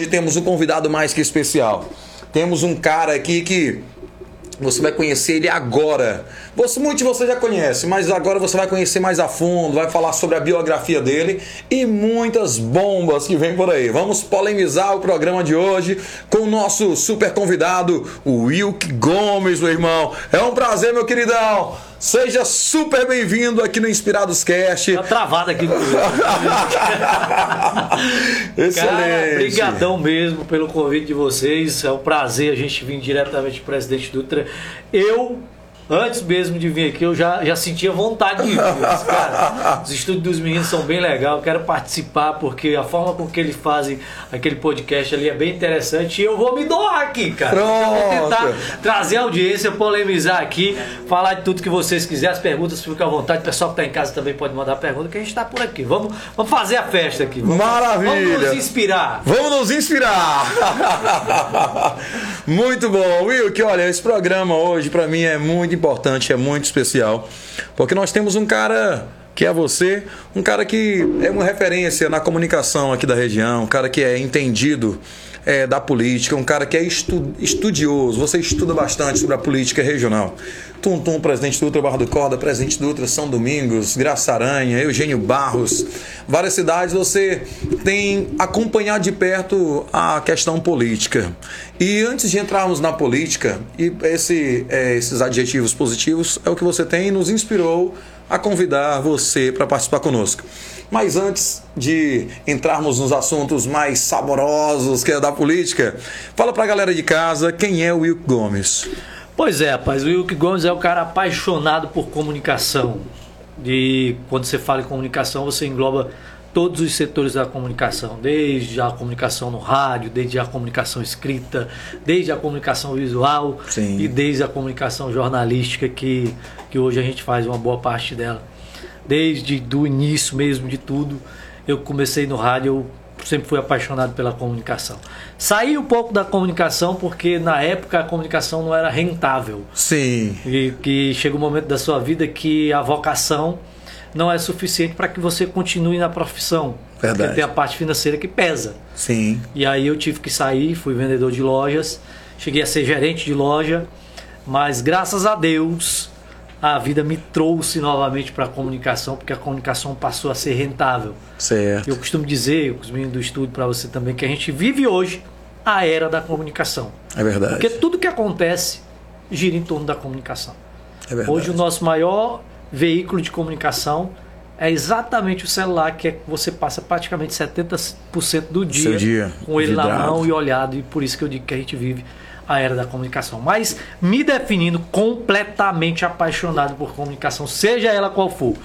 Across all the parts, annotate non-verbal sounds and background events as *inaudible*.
hoje temos um convidado mais que especial. Temos um cara aqui que você vai conhecer ele agora. Você, muitos de vocês já conhecem, mas agora você vai conhecer mais a fundo, vai falar sobre a biografia dele e muitas bombas que vem por aí. Vamos polemizar o programa de hoje com o nosso super convidado, o Wilk Gomes, meu irmão. É um prazer, meu queridão. Seja super bem-vindo aqui no Inspirados Cast. Tá travado aqui. *laughs* Excelente. Obrigadão mesmo pelo convite de vocês. É um prazer a gente vir diretamente do Presidente Dutra. Eu Antes mesmo de vir aqui, eu já, já sentia vontade de vir. Cara, *laughs* os estudos dos meninos são bem legais, eu quero participar, porque a forma com que eles fazem aquele podcast ali é bem interessante. E eu vou me doar aqui, cara. Pronto. Eu vou tentar trazer audiência, polemizar aqui, falar de tudo que vocês quiserem. As perguntas fiquem à vontade. O pessoal que está em casa também pode mandar pergunta, que a gente está por aqui. Vamos, vamos fazer a festa aqui. Vamos, Maravilha. Vamos nos inspirar. Vamos nos inspirar! *laughs* muito bom, Will, que olha, esse programa hoje para mim é muito importante, é muito especial, porque nós temos um cara que é você, um cara que é uma referência na comunicação aqui da região, um cara que é entendido é, da política, um cara que é estu estudioso, você estuda bastante sobre a política regional. Tum Tum, presidente Dutra, Barra do Corda, presidente Dutra, São Domingos, Graça Aranha, Eugênio Barros, várias cidades você tem acompanhado de perto a questão política. E antes de entrarmos na política, e esse, é, esses adjetivos positivos é o que você tem e nos inspirou a convidar você para participar conosco. Mas antes de entrarmos nos assuntos mais saborosos que é da política, fala para a galera de casa quem é o Wilco Gomes. Pois é, rapaz, o Wilke Gomes é o cara apaixonado por comunicação. E quando você fala em comunicação, você engloba todos os setores da comunicação, desde a comunicação no rádio, desde a comunicação escrita, desde a comunicação visual Sim. e desde a comunicação jornalística que, que hoje a gente faz uma boa parte dela. Desde do início mesmo de tudo, eu comecei no rádio, eu sempre fui apaixonado pela comunicação. Saí um pouco da comunicação porque na época a comunicação não era rentável. Sim. E que chega um momento da sua vida que a vocação não é suficiente para que você continue na profissão. Verdade. Porque tem a parte financeira que pesa. Sim. E aí eu tive que sair, fui vendedor de lojas, cheguei a ser gerente de loja, mas graças a Deus a vida me trouxe novamente para a comunicação, porque a comunicação passou a ser rentável. Certo. Eu costumo dizer, os meninos do estúdio para você também, que a gente vive hoje a era da comunicação. É verdade. Porque tudo que acontece gira em torno da comunicação. É verdade. Hoje o nosso maior veículo de comunicação é exatamente o celular, que é que você passa praticamente 70% do dia, dia com ele na vidrado. mão e olhado, e por isso que eu digo que a gente vive a era da comunicação. Mas me definindo completamente apaixonado por comunicação, seja ela qual for,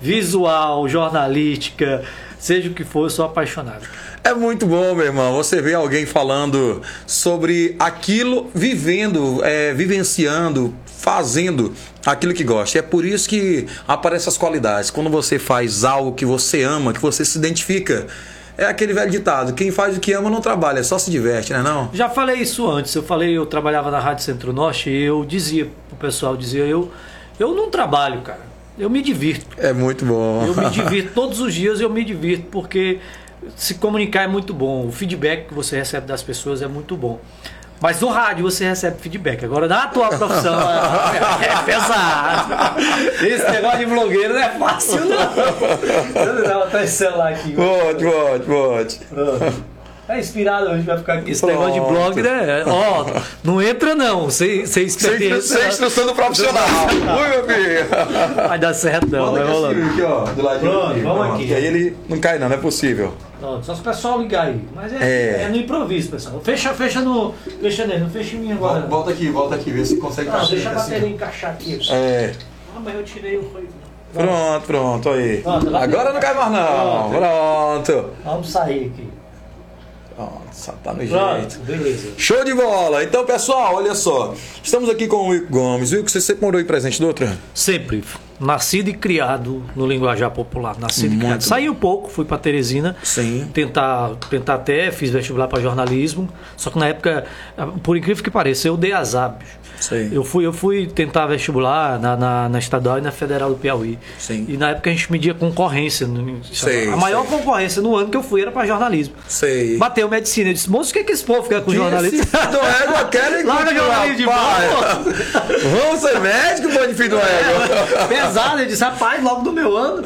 visual, jornalística, seja o que for, eu sou apaixonado. É muito bom, meu irmão. Você vê alguém falando sobre aquilo, vivendo, é, vivenciando, fazendo aquilo que gosta. É por isso que aparecem as qualidades. Quando você faz algo que você ama, que você se identifica. É aquele velho ditado: quem faz o que ama não trabalha, só se diverte, né? Não? Já falei isso antes. Eu falei, eu trabalhava na Rádio Centro-Norte e eu dizia pro pessoal, dizia eu, eu não trabalho, cara. Eu me divirto. É muito bom. Eu me *laughs* divirto todos os dias, eu me divirto porque se comunicar é muito bom. O feedback que você recebe das pessoas é muito bom. Mas no rádio você recebe feedback. Agora na tua profissão é, é pesado. Esse negócio de blogueiro não é fácil, não. Deixa eu botar esse celular aqui. Vote, vote, vote. Pronto. É inspirado, a gente vai ficar aqui. Esse Pronto. negócio de blog, né? Ó, não entra não, sem, sem Sem, experiência. sem instrução do profissional. Ui, meu filho. Vai dar certo não, vai rolando. aqui, ó, do ladinho Pronto, aqui. vamos Pronto. aqui. E aí ele não cai, não, não é possível. Pronto, só se o pessoal ligar aí. Mas é, É. é no improviso, pessoal. Fecha, fecha no. Fecha nele, não fecha em mim agora. não. Volta aqui, volta aqui, vê se consegue Não, passar deixa a assim. bateria encaixar aqui. É. Ah, mas eu tirei o foi. Pronto, pronto, aí. Pronto, Agora não cai mais não. Pronto. Vamos sair aqui. Pronto, só tá no Pronto, jeito. beleza. Show de bola! Então, pessoal, olha só. Estamos aqui com o Wilco Gomes. Wilco, você sempre morou em Presente Doutra? Sempre. nascido e criado no linguajar popular. Nascido e Muito criado. bom. Saí um pouco, fui para Teresina. Sim. Tentar, tentar até, fiz vestibular para jornalismo. Só que na época, por incrível que pareça, eu dei azar. bicho. Sei. Eu fui, eu fui tentar vestibular na, na, na estadual e na federal do Piauí. Sim. E na época a gente media concorrência. no- Sei, a maior sei. concorrência no ano que eu fui era para jornalismo. Sei. Bateu medicina. Eu disse, moço, o que, é que esse povo quer com Que jornalismo? querem Larga continuar, jornalismo de boa, Vamos ser médico, pô, de filho do égua. Pesado, eu disse, rapaz, logo do meu ano.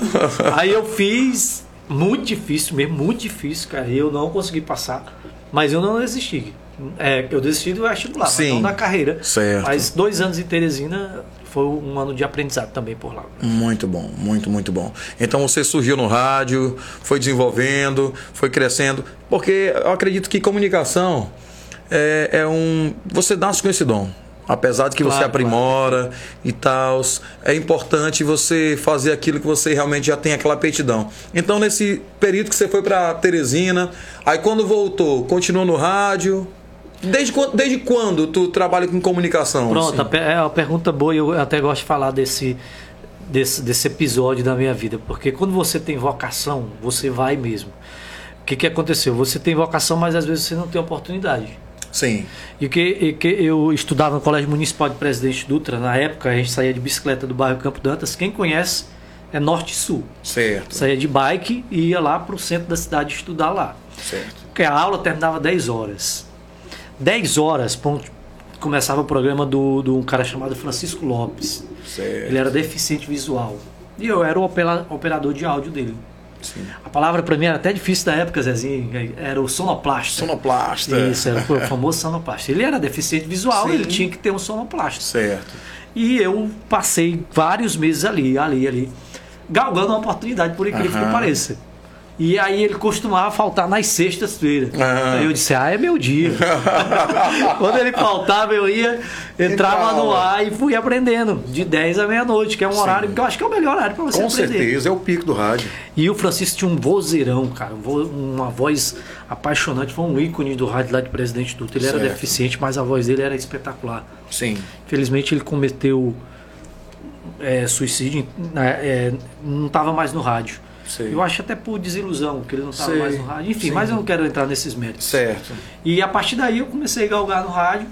Aí eu fiz, muito difícil mesmo, muito difícil, cara. E eu não consegui passar, mas eu não desisti. É, eu desisti do vestibular, Sim. não da carreira. Certo. Mas dois anos em Teresina foi um ano de aprendizado também por lá. Muito bom, muito, muito bom. Então você surgiu no rádio, foi desenvolvendo, foi crescendo, porque eu acredito que comunicação é, é um. Você nasce com esse dom. Apesar de que você Claro, aprimora e tal, é importante você fazer aquilo que você realmente já tem aquela aptidão. Então, nesse período que você foi para Teresina, aí quando voltou, continuou no rádio. Desde quando, desde quando tu trabalha com comunicação? Pronto, assim? é uma pergunta boa e eu até gosto de falar desse, desse, desse episódio da minha vida, porque quando você tem vocação, você vai mesmo. O que, que aconteceu? Você tem vocação, mas às vezes você não tem oportunidade. Sim. E que, e que eu estudava no Colégio Municipal de Presidente Dutra, na época a gente saía de bicicleta do bairro Campo Dantas. Quem conhece é Norte e Sul. Certo. Saía de bike e ia lá para o centro da cidade estudar lá. Certo. Porque a aula terminava 10 horas. 10 horas, ponto, começava o programa do, de um cara chamado Francisco Lopes. Certo. Ele era deficiente visual. E eu era o opera- operador de áudio dele. Sim. A palavra para mim era até difícil da época, Zezinho. Era o sonoplasta. Sonoplasta. Isso, era o famoso sonoplasta. Ele era deficiente visual, Sim. ele tinha que ter um sonoplasta. Certo. E eu passei vários meses ali, ali, ali, galgando uma oportunidade, por incrível Aham. que pareça. E aí ele costumava faltar nas sextas-feiras. Aham. Aí eu disse, ah, é meu dia. *laughs* Quando ele faltava, eu ia, entrava no ar e fui aprendendo, de 10 à meia-noite, que é um horário que eu acho que é o melhor horário para você Com aprender. certeza, é o pico do rádio. E o Francisco tinha um vozeirão, cara, um uma voz apaixonante, foi um ícone do rádio lá de Presidente Dutra. Ele era Certo. deficiente, mas a voz dele era espetacular. Sim. Infelizmente ele cometeu é, suicídio, é, não estava mais no rádio. Sei. Eu acho até por desilusão, que ele não estava mais no rádio. Enfim, Sim. mas eu não quero entrar nesses méritos. Certo. E a partir daí eu comecei a galgar no rádio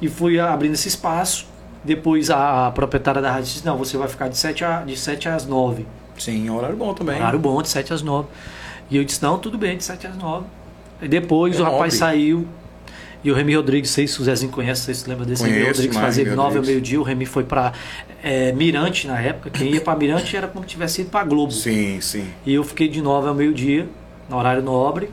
e fui abrindo esse espaço. Depois a, a proprietária da rádio disse: Não, você vai ficar de 7, a, de 7 às 9. Sim, horário bom também. Horário bom, de 7 às 9. E eu disse: Não, tudo bem, de 7 às 9. E depois É o rapaz nobre. saiu. E o Remy Rodrigues, sei se o Zezinho conhece, sei se lembra desse Remy Conheço Rodrigues, demais, fazia de Remy 9 ao Rodrigues. meio-dia. O Remy foi pra é, Mirante na época. Quem ia pra Mirante era como se tivesse ido pra Globo. Sim, sim. E eu fiquei de 9 ao meio-dia, no horário nobre.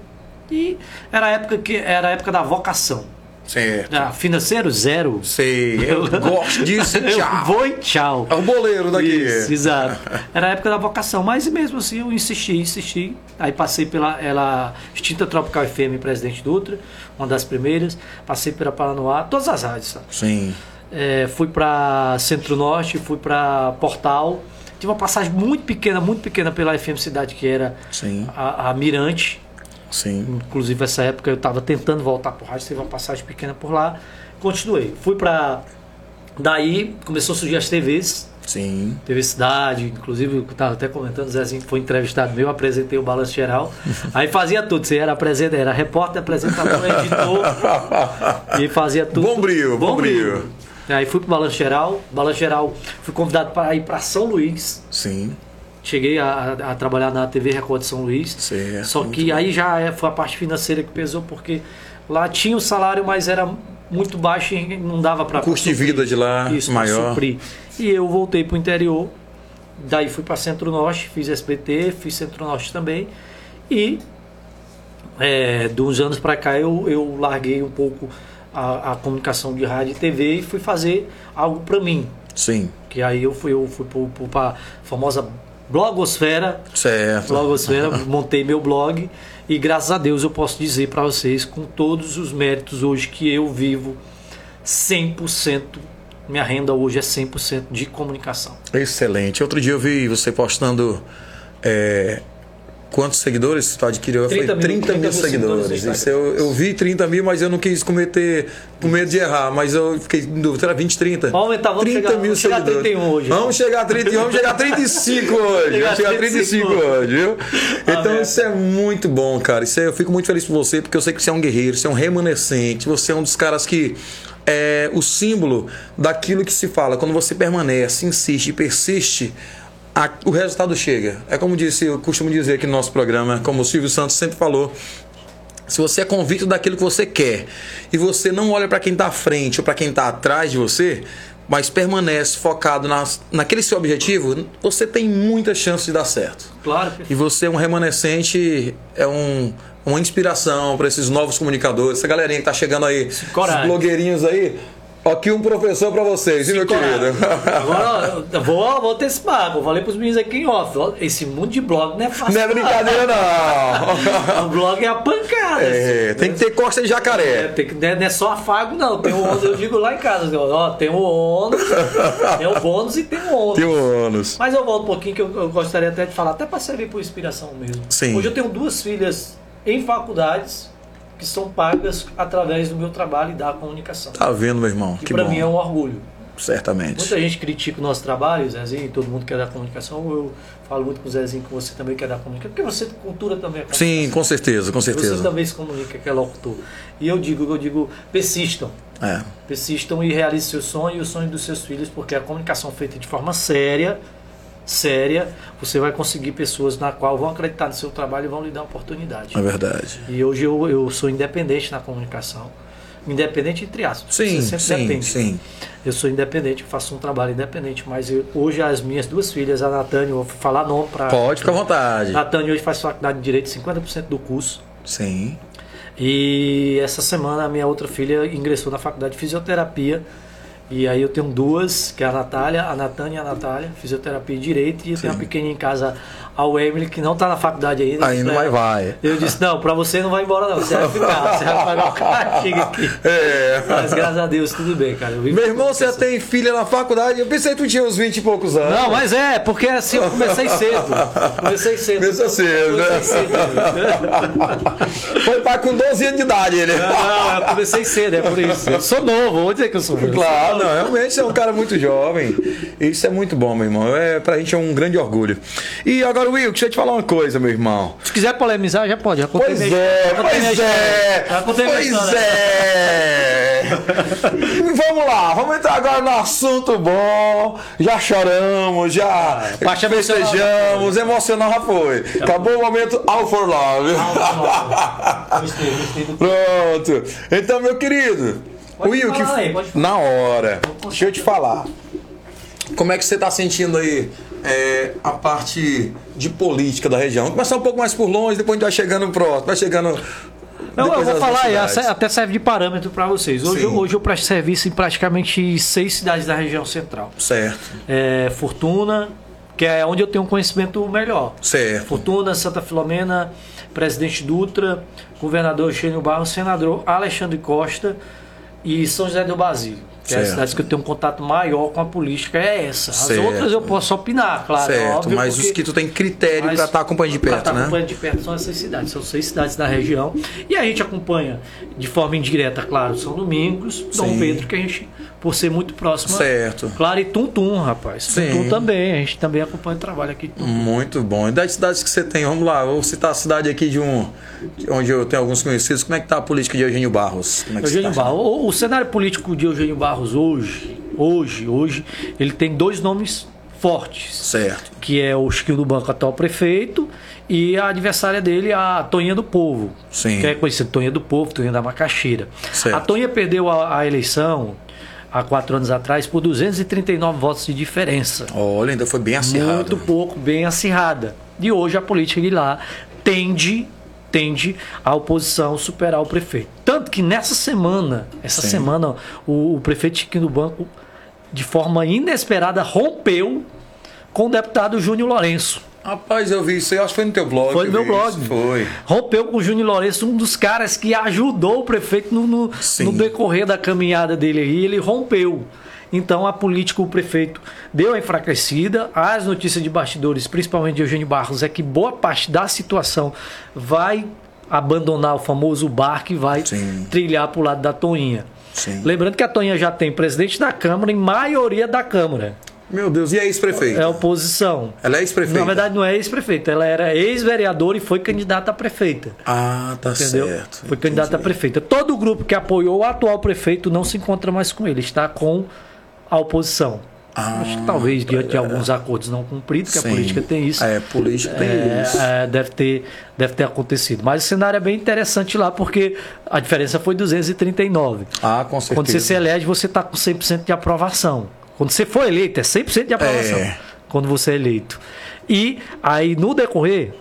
E era a época, que, era a época da vocação. Certo. Ah, financeiro, zero. Sei, eu *laughs* gosto disso. Eu Tchau. vou e tchau. É o boleiro daqui. Isso, exato. *laughs* Era a época da vocação, mas mesmo assim eu insisti, insisti. Aí passei pela ela, extinta Tropical FM Presidente Dutra, uma das primeiras. Passei pela Paranoá, todas as rádios. sabe? Sim. É, fui para Centro-Norte, fui para Portal. Tive uma passagem muito pequena, muito pequena pela FM Cidade, que era Sim. a, a Mirante. Sim. Inclusive, essa época eu estava tentando voltar por rádio, teve uma passagem pequena por lá. Continuei. Fui para. Daí começou a surgir as TVs, Sim. TV Cidade, inclusive eu estava até comentando, o Zezinho foi entrevistado meu, apresentei o Balanço Geral. *laughs* Aí fazia tudo, você era apresentador, era repórter, apresentador, *laughs* editor, e fazia tudo. Bombril, bombril. Aí fui pro Balanço Geral, Balanço Geral, fui convidado para ir para São Luís. Sim. Cheguei a, a trabalhar na TV Record São Luís. Certo, Só que aí já é- foi a parte financeira que pesou, porque lá tinha o salário, mas era muito baixo e não dava para Custo de vida de lá isso, maior. suprir. E eu voltei para o interior, daí fui para Centro-Norte, fiz SBT, fiz Centro-Norte também. E é, de uns anos para cá eu, eu larguei um pouco a, a comunicação de rádio e TV e fui fazer algo para mim. Sim. Que aí eu fui, eu fui para a famosa blogosfera, Certo. blogosfera, *laughs* montei meu blog e graças a Deus eu posso dizer para vocês com todos os méritos hoje que eu vivo 100%, minha renda hoje é 100% de comunicação. Excelente. Outro dia eu vi você postando é, Quantos seguidores tu adquiriu? Eu 30 falei, mil, 30 mil, 30 mil seguidores. seguidores Isso eu, eu vi 30 mil, mas eu não quis cometer por medo de errar. Mas eu fiquei em dúvida. Era 20, 30. Vamos aumentar, vamos 30 chegar- mil vamos chegar a seguidores. 31 hoje. Vamos chegar a 30, *laughs* vamos chegar a 35 hoje. Vamos chegar a 35 35 hoje, viu? Então isso é muito bom, cara. Isso é- eu fico muito feliz por você, porque eu sei que você é um guerreiro, você é um remanescente, você é um dos caras que é o símbolo daquilo que se fala. Quando você permanece, insiste e persiste, a- o resultado chega. É como disse, eu costumo dizer aqui no nosso programa, como o Silvio Santos sempre falou. Se você é convicto daquilo que você quer e você não olha para quem está à frente ou para quem está atrás de você, mas permanece focado nas, naquele seu objetivo, você tem muita chance de dar certo. Claro, E você é um remanescente, é um, uma inspiração para esses novos comunicadores, essa galerinha que tá chegando aí, coragem. esses blogueirinhos aí. Aqui um professor para vocês, viu, meu querido? Agora, *laughs* eu vou, vou antecipar. Eu falei pros meninos aqui em off. Esse mundo de blog não é fácil. Não é brincadeira, não. *laughs* O blog é a pancada. É, assim. tem que ter costa de É, jacaré. tem que, não é não é só afago, não. Tem o ônus, eu digo lá em casa, ó, tem o ônus, tem o bônus e tem o ônus. Tem o ônus. Mas eu volto um pouquinho que eu, eu gostaria até de falar, até para servir por inspiração mesmo. Sim. Hoje eu tenho duas filhas em faculdades que são pagas através do meu trabalho e da comunicação. Tá vendo, meu irmão? Que, Que para mim é um orgulho. Certamente. Muita gente critica o nosso trabalho, Zezinho, todo mundo quer dar comunicação. Eu falo muito com o Zezinho que você também quer dar comunicação, porque você cultura também é. Sim, com certeza, com Você certeza. também se comunica, que é locutor. E eu digo, eu digo, persistam. É. Persistam e realizem seu sonho e o sonho dos seus filhos, porque a comunicação feita de forma séria, séria, você vai conseguir pessoas na qual vão acreditar no seu trabalho e vão lhe dar oportunidade. É verdade. E hoje eu, eu sou independente na comunicação. Independente entre aspas. Sim, você sempre sim, depende. sim. Eu sou independente, faço um trabalho independente, mas eu- hoje as minhas duas filhas, a Natânia, vou falar nome para. Pode ficar à vontade. Natânia hoje faz faculdade de Direito 50% do curso. Sim. E essa semana a minha outra filha ingressou na faculdade de fisioterapia. E aí eu tenho duas, que é a Natália, a Natânia e a Natália, fisioterapia e direito, e eu tenho uma pequenininha em casa, a Emily, que não está na faculdade ainda. Ainda né? vai, vai. Eu disse, não, pra você não vai embora não, você vai ficar, você vai pagar o castigo aqui. *laughs* É. Mas graças a Deus, tudo bem, cara. Meu irmão, você comunicação. tem filha na faculdade? Eu pensei que tu tinha uns 20 e poucos anos. Não, mas é, porque assim eu comecei cedo. Comecei cedo. Começou cedo, né? Comecei cedo. *laughs* Foi pai com 12 anos de idade ele. Não, eu comecei cedo, é por isso. Eu sou novo, vou dizer que eu sou novo. Claro, não, realmente você é um cara muito jovem. Isso é muito bom, meu irmão. É, pra gente é um grande orgulho. E agora, Will, deixa eu te falar uma coisa, meu irmão. Se quiser polemizar, já pode. Já Pois minha- é, já pois é. Já Pois é. vamos lá, vamos entrar agora no assunto bom. Já choramos, já já festejamos, emocional já foi. Acabou o momento All for Love. Gostei, gostei do- *laughs* Pronto. Então, meu querido, Pode Will, que aí, pode falar. na hora. Deixa eu te falar. Como é que você está sentindo aí é, a parte de política da região? Vamos começar um pouco mais por longe, depois a gente vai chegando próximo, vai chegando. Não, eu vou falar cidades. até serve de parâmetro para vocês. Hoje, Sim. hoje eu presto serviço em praticamente seis cidades da região central. Certo, É, Fortuna, que é onde eu tenho um conhecimento melhor. certo. Fortuna, Santa Filomena, Presidente Dutra, Governador Eugênio Barros, Senador Alexandre Costa e São José do Basílio. Que é as Certo. cidades que eu tenho um contato maior com a política, é essa. As Certo. outras eu posso opinar, claro. é certo, óbvio, mas porque- os que tu tem critério para estar acompanhando de perto, estar né? acompanhando de perto são essas cidades. São seis cidades da região. E a gente acompanha de forma indireta, claro, São Domingos, Dom Sim. Pedro, que a gente, por ser muito próximo. Certo. Claro, e Tuntum, rapaz. Sim. Tuntum também. A gente também acompanha o trabalho aqui. de Tuntum. Muito bom. E das cidades que você tem, vamos lá, vou citar a cidade aqui de um. de onde eu tenho alguns conhecidos. Como é que tá a política de Eugênio Barros? Como é Eugênio tá Barros. O, o cenário político de Eugênio Barros hoje, hoje, hoje, ele tem dois nomes fortes. Certo. Que é o Chiquinho do Banco, atual prefeito, e a adversária dele, a Toninha do Povo. Sim. Que é conhecida Toninha do Povo, Toninha da Macaxeira. Certo. A Toninha perdeu a, a eleição há quatro anos atrás por 239 votos de diferença. Olha, ainda foi bem acirrado. Muito pouco, bem acirrada. E hoje a política de lá tende tende a oposição superar o prefeito. Tanto que nessa semana, essa Sim. semana, o, o prefeito Chiquinho do Banco, de forma inesperada, rompeu com o deputado Júnior Lourenço. Rapaz, eu vi isso aí, acho que foi no teu blog. Foi no meu blog. isso. Foi. Rompeu com o Júnior Lourenço, um dos caras que ajudou o prefeito no, no- no decorrer da caminhada dele aí, ele rompeu. Então a política, o prefeito deu a enfraquecida. As notícias de bastidores, principalmente de Eugênio Barros, é que boa parte da situação vai abandonar o famoso barco e vai Sim. trilhar para o lado da Toinha. Sim. Lembrando que a Toinha já tem presidente da Câmara e maioria da Câmara. Meu Deus, e a ex-prefeita? É a oposição. Ela é ex-prefeita? Na verdade, não é ex-prefeita, ela era ex-vereadora e foi candidata a prefeita. Ah, tá Entendeu? certo. Foi candidata a prefeita. Todo o grupo que apoiou o atual prefeito não se encontra mais com ele, está com a oposição. Ah, Acho que talvez diante de alguns acordos não cumpridos, que Sim. a política tem isso. É, política tem é, isso. é, deve, ter, deve ter acontecido. Mas o cenário é bem interessante lá, porque a diferença foi 239. Ah, com certeza. Quando você se elege, você está com 100% de aprovação. Quando você for eleito, é 100% de aprovação. É. Quando você é eleito. E aí, no decorrer,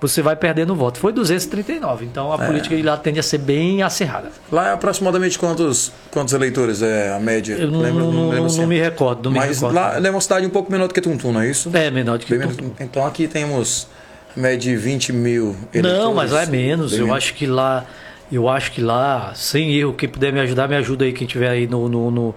você vai perdendo voto. Foi 239. Então, a É. política de lá tende a ser bem acirrada. Lá é aproximadamente quantos, quantos eleitores é a média? Eu não, Lembra- não- não- lembro não assim. me recordo. Não me Mas recordo. lá é uma cidade um pouco menor do que Tuntum, não é isso? É menor do que Tuntum. Então aqui temos média de 20 mil eleitores. Não, mas lá é menos. Bem Eu acho que lá, eu acho que lá, sem erro, quem puder me ajudar, me ajuda aí. Quem tiver aí no, no, no,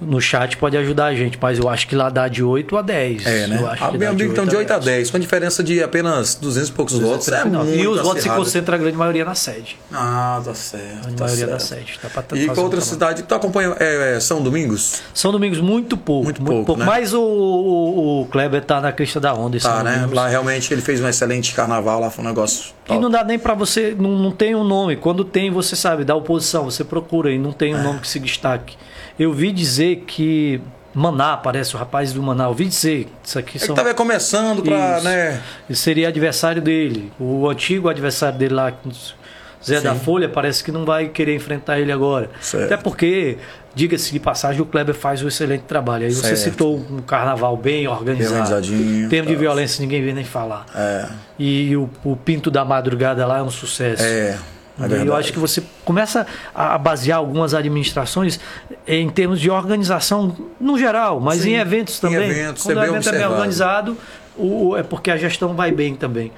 no chat pode ajudar a gente. Mas eu acho que lá dá de 8 a 10. É, né? Eu acho Ah, que meu dá amigo, então de 8 a 10. 10, com diferença de apenas 200 e poucos votos. É 239. muito e os votos se concentram a grande maioria na sede. Ah, tá certo. A tá maioria certo. da sede. Tá pra E um outra cidade, tu acompanha é, é, São Domingos? São Domingos muito pouco. Muito Muito, pouco, pouco. né? Mas o, o, o Kleber tá na crista da onda. Tá, São né? Domingos. Lá realmente ele fez um excelente carnaval, lá foi um negócio. E top. não dá nem pra você, não, não tem um nome. Quando tem, você sabe, da oposição, você procura e não tem É. um nome que se destaque. Eu vi dizer que Maná, parece o rapaz do Maná, eu vi dizer, isso aqui É são, tava começando Isso. né? seria adversário dele. O antigo adversário dele lá, Zé da Sim. Folha, parece que não vai querer enfrentar ele agora. Certo. Até porque, diga-se de passagem, o Kleber faz um excelente trabalho. Aí você Certo. citou um carnaval bem organizado. Bem organizadinho, Termo de tá. violência ninguém vê nem falar. É, E o, o Pinto da Madrugada lá é um sucesso. é, é eu verdade. acho que você começa a basear algumas administrações em termos de organização no geral, mas Sim, em eventos em também. eventos, Quando é o evento é bem organizado, o, é porque a gestão vai bem também.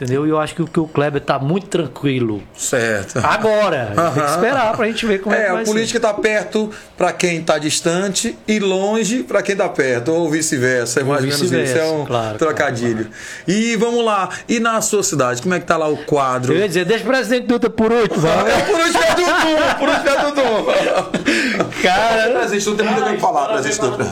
Entendeu? E eu acho que o, que o Kleber está muito tranquilo. Certo. Agora, tem que esperar pra gente ver como é, É, que vai a política está perto para quem está distante e longe para quem está perto, ou vice-versa. É mais ou menos isso. É um claro, trocadilho. E vamos lá. E na sua cidade, como é que tá lá o quadro? ser. Eu ia dizer, deixa o presidente Dutra por último. É, por último é Dudu, por último é Dudu. *laughs* Cara, Dudu, tem muito o que falar, presidente Dudu.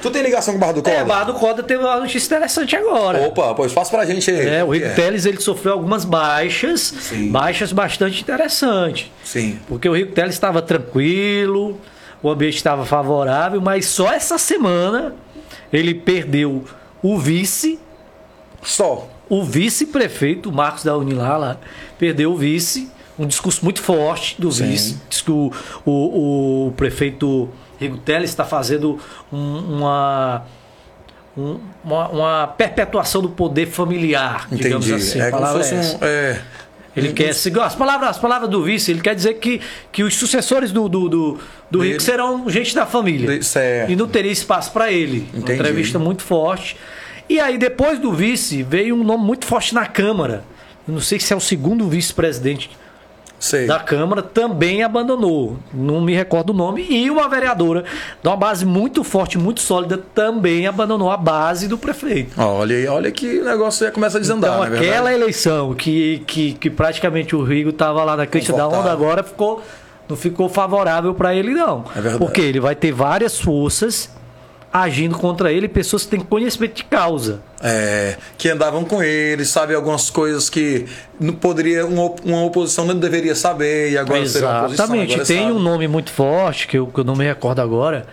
Tu tem ligação com o Barra do Corda? é, Barra do Corda teve uma notícia interessante agora. Opa, pois faz pra gente aí. É, o Rico Teles ele sofreu algumas baixas, Sim. baixas bastante interessantes. Sim. Porque o Rico Teles estava tranquilo, o ambiente estava favorável, mas só essa semana ele perdeu o vice, Só. o vice-prefeito, o Marcos da Unilar, lá, perdeu o vice, um discurso muito forte do Sim. vice. Diz que o, o, o prefeito Rico Teles está fazendo um- uma, um- uma, uma perpetuação do poder familiar, digamos Entendi. assim. é como se fosse é um. É, Ele quer seguir as palavras, as palavras do vice, ele quer dizer que, que os sucessores do, do, do, do. Rico serão gente da família. Certo. E não teria espaço para ele. Uma Entendi. entrevista muito forte. E aí, depois do vice, veio um nome muito forte na Câmara. Eu não sei se é o segundo vice-presidente sei. da Câmara, também abandonou. Não me recordo o nome. E uma vereadora de uma base muito forte, muito sólida, também abandonou a base do prefeito. Olha aí, olha que o negócio já começa a desandar, Então, é verdade? aquela eleição que, que, que praticamente o Rigo estava lá na crista da onda, agora ficou, não ficou favorável para ele, não. É verdade. Porque ele vai ter várias forças agindo contra ele, pessoas que têm conhecimento de causa. É, que andavam com ele, sabe algumas coisas que não poderia uma, uma oposição não deveria saber e agora. Exatamente. agora Tem sabe. um nome muito forte, que eu, que eu não me recordo agora,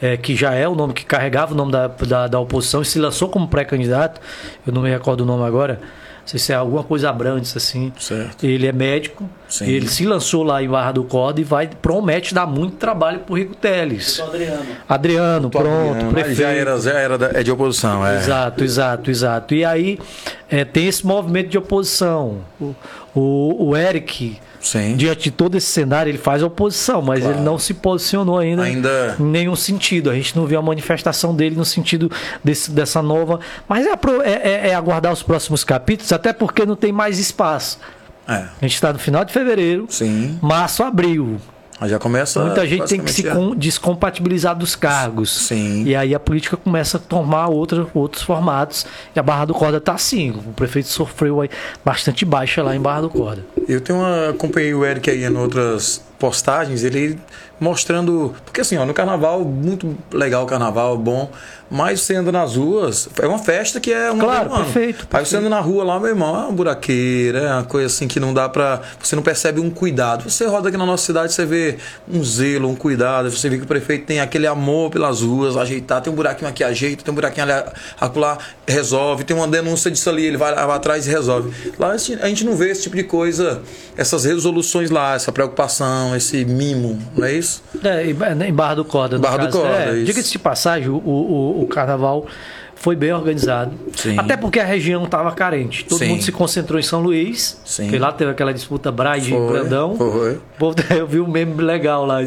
é, que já é o nome que carregava o nome da, da, da oposição e se lançou como pré-candidato. Eu não me recordo o nome agora. Não sei se é alguma coisa Abrantes, assim. Certo. Ele é médico. Sim. Ele se lançou lá em Barra do Corda e vai, promete dar muito trabalho pro Rico Teles. Adriano. Adriano, pronto, Mas prefeito. já era, já era da- é de oposição, é. Exato, exato, exato. E aí é, tem esse movimento de oposição. O, o, o Eric, Sim. diante de todo esse cenário, ele faz oposição, mas Claro. ele não se posicionou ainda, Ainda- em nenhum sentido. A gente não viu a manifestação dele no sentido desse, dessa nova. Mas é, é- é- é aguardar os próximos capítulos, até porque não tem mais espaço. É. A gente está no final de fevereiro, Sim. março, abril. Aí já começa. Muita gente tem que se descompatibilizar dos cargos. Sim. E aí a política começa a tomar outra, outros formatos. E a Barra do Corda tá assim. O prefeito sofreu bastante baixa lá em Barra do Corda. Eu tenho uma, acompanhei o Eric aí em outras postagens, ele mostrando. Porque assim, ó, no carnaval, muito legal o carnaval, bom. Mas você anda nas ruas, é uma festa que é uma Claro, ano. perfeito, Aí você anda na rua lá, meu irmão, é uma buraqueira, é uma coisa assim que não dá pra. Você não percebe um cuidado. Você roda aqui na nossa cidade, você vê um zelo, um cuidado, você vê que o prefeito tem aquele amor pelas ruas, ajeitar, tem um buraquinho aqui, ajeita, tem um buraquinho ali, acolá, resolve, tem uma denúncia disso ali, ele vai lá atrás e resolve. Lá a gente não vê esse tipo de coisa, essas resoluções lá, essa preocupação, esse mimo, não é isso? É, em Barra do Corda. Barra do caso. Corda, É. Diga-se de passagem, o, o, o carnaval foi bem organizado. Sim. Até porque a região estava carente. Todo Sim. mundo se concentrou em São Luís. Sim. Porque lá teve aquela disputa Braide e Brandão. foi. Eu *laughs* vi um meme legal lá.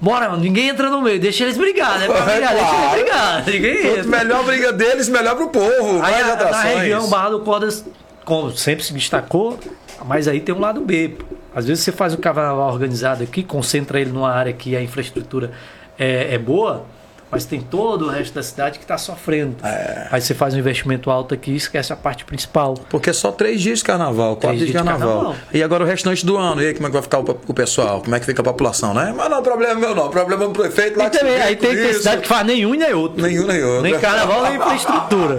Bora, mano, ninguém entra no meio, deixa eles brigar, né? *laughs* Pra É, brigar, deixa eles claro. brigar. Ninguém Quanto entra. melhor briga deles, melhor pro povo. Aí mais a- na região, Barra do Cordas, como sempre se destacou, mas aí tem um lado B. Às vezes você faz o carnaval organizado aqui, concentra ele numa área que a infraestrutura é, é boa, mas tem todo o resto da cidade que está sofrendo. É. Aí você faz um investimento alto aqui e esquece a parte principal. Porque é só três dias de carnaval, quatro Três dias de dias de carnaval. carnaval. E agora o restante do ano, e aí como é que vai ficar o, o pessoal? Como é que fica a população, né? Mas não é problema meu, não. O problema é do prefeito lá E que também, aí tem, isso. cidade que faz nenhum e nem outro. Nenhum nem outro. Nem carnaval, nem infraestrutura.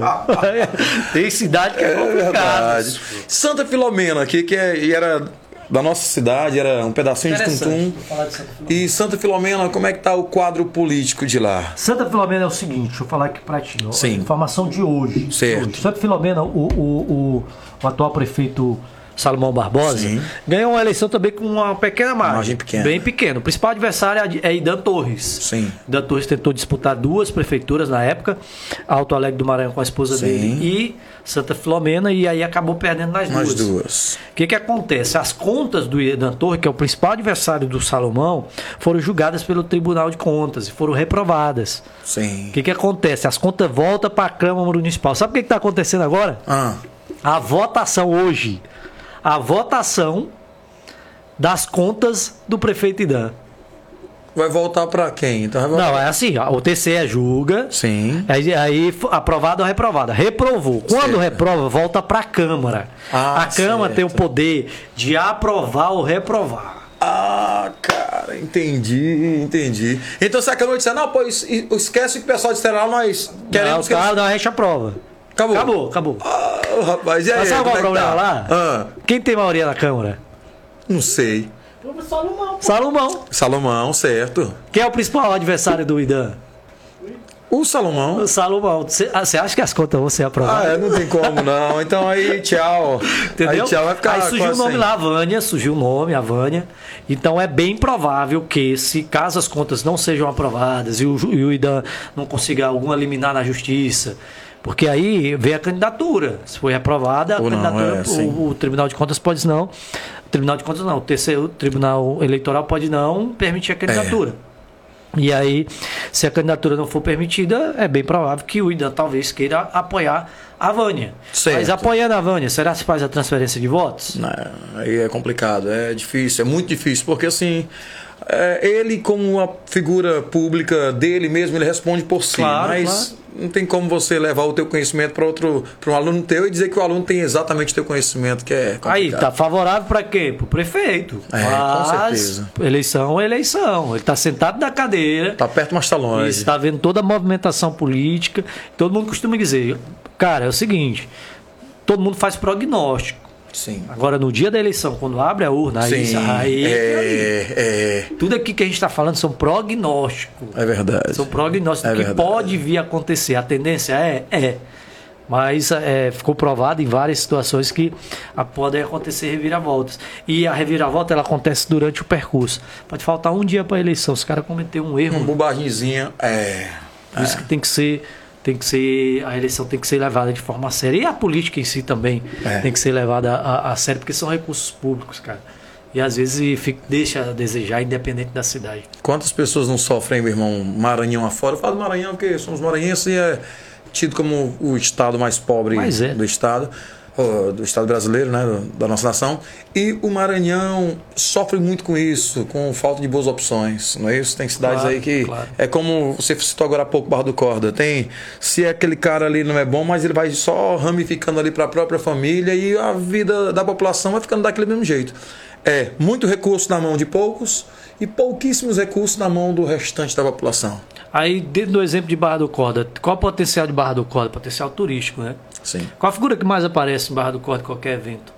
*laughs* tem cidade que é, É. Santa Filomena aqui, que é, era da nossa cidade, era um pedacinho de. Tuntum. Vou falar de Santa Filomena. E Santa Filomena, como é que tá o quadro político de lá? Santa Filomena é o seguinte, deixa eu falar aqui pra ti. ó, Sim. Informação de hoje. Certo. Hoje. Santa Filomena, o, o, o, o atual prefeito Salomão Barbosa Sim. ganhou uma eleição também com uma pequena margem. Margem pequena. Bem pequena. O principal adversário é Idan Torres. Sim. Idan Torres tentou disputar duas prefeituras na época, Alto Alegre do Maranhão com a esposa Sim. dele e Santa Filomena, e aí acabou perdendo nas Nas duas. duas. O que, que acontece? As contas do Idan Torre, que é o principal adversário do Salomão, foram julgadas pelo Tribunal de Contas e foram reprovadas. Sim. O que, que acontece? As contas voltam para a Câmara Municipal. Sabe o que está acontecendo agora? Ah, A votação hoje. A votação das contas do prefeito Idan. Vai voltar pra quem? Então voltar... Não, é assim, ó, o TCE julga. Sim. Aí, aí aprovado ou reprovado. Reprovou. Quando Certo. reprova, volta para a Câmara. Ah, a Câmara certo. tem o poder de aprovar ou reprovar. Ah, cara, entendi, entendi. Então se a Câmara disser, não, pô, es- esquece que o pessoal disser lá, nós queremos não, tá, não, a gente aprova. Acabou. Acabou, acabou. Ah, rapaz, e aí? Mas sabe qual é o é que problema tá? lá? Ah, Quem tem maioria na Câmara? não sei. Salomão. Salomão, certo. Quem é o principal adversário do Idan? O Salomão. O Salomão. Você acha que as contas vão ser Ah, aprovadas? é, não tem como não. Então aí, tchau. Entendeu? Aí tchau vai ficar Aí surgiu o nome sem. lá, a Vânia, surgiu o nome, a Vânia. Então é bem provável que, se caso as contas não sejam aprovadas e o, e o IDAN não consiga alguma liminar na justiça, porque aí vem a candidatura. Se foi aprovada, a Ou não, candidatura, é, sim. o, o Tribunal de Contas pode não. Tribunal de Contas não, o terceiro Tribunal Eleitoral pode não permitir a candidatura. E aí, se a candidatura não for permitida, é bem provável que o IDAN talvez queira apoiar a Vânia. Certo. Mas apoiando a Vânia, será que se faz a transferência de votos? Não, aí é complicado, é difícil, é muito difícil, porque assim, é, ele como uma figura pública dele mesmo, ele responde por si, Claro, mas não tem como você levar o teu conhecimento para outro, para um aluno teu e dizer que o aluno tem exatamente o teu conhecimento, que é complicado. Aí, tá favorável para quê? Pro prefeito. É, com certeza. eleição é eleição. Ele tá sentado na cadeira. Tá perto, mas tá longe. está vendo toda a movimentação política. Todo mundo costuma dizer, cara, é o seguinte, todo mundo faz prognóstico. Sim. Agora, no dia da eleição, quando abre a urna, aí, Sim, aí, é, é, tudo aqui que a gente está falando são prognósticos. é verdade. São prognósticos É que verdade. pode vir a acontecer. A tendência é? É. Mas é, ficou provado em várias situações que ah, podem acontecer reviravoltas. E a reviravolta ela acontece durante o percurso. Pode faltar um dia para a eleição. Se o cara cometer um erro, Uma bobagemzinha, é. por isso que tem que ser. Tem que ser. A eleição tem que ser levada de forma séria. E a política em si também É. tem que ser levada a, a sério, porque são recursos públicos, cara. E às vezes fica- deixa a desejar, independente da cidade. Quantas pessoas não sofrem, meu irmão, Maranhão afora? Eu falo Maranhão porque somos maranhenses e é tido como o estado mais pobre é. do estado. Do Estado brasileiro, né, da nossa nação. E o Maranhão sofre muito com isso, com falta de boas opções, não é isso? Tem cidades Claro, aí que claro. é como você citou agora há pouco, Barra do Corda. Tem, se aquele cara ali não é bom, mas ele vai só ramificando ali para a própria família e a vida da população vai ficando daquele mesmo jeito. É muito recurso na mão de poucos e pouquíssimos recursos na mão do restante da população. Aí, dentro do exemplo de Barra do Corda, qual é o potencial de Barra do Corda? Potencial turístico, né? Sim, Qual a figura que mais aparece em Barra do Corda em qualquer evento?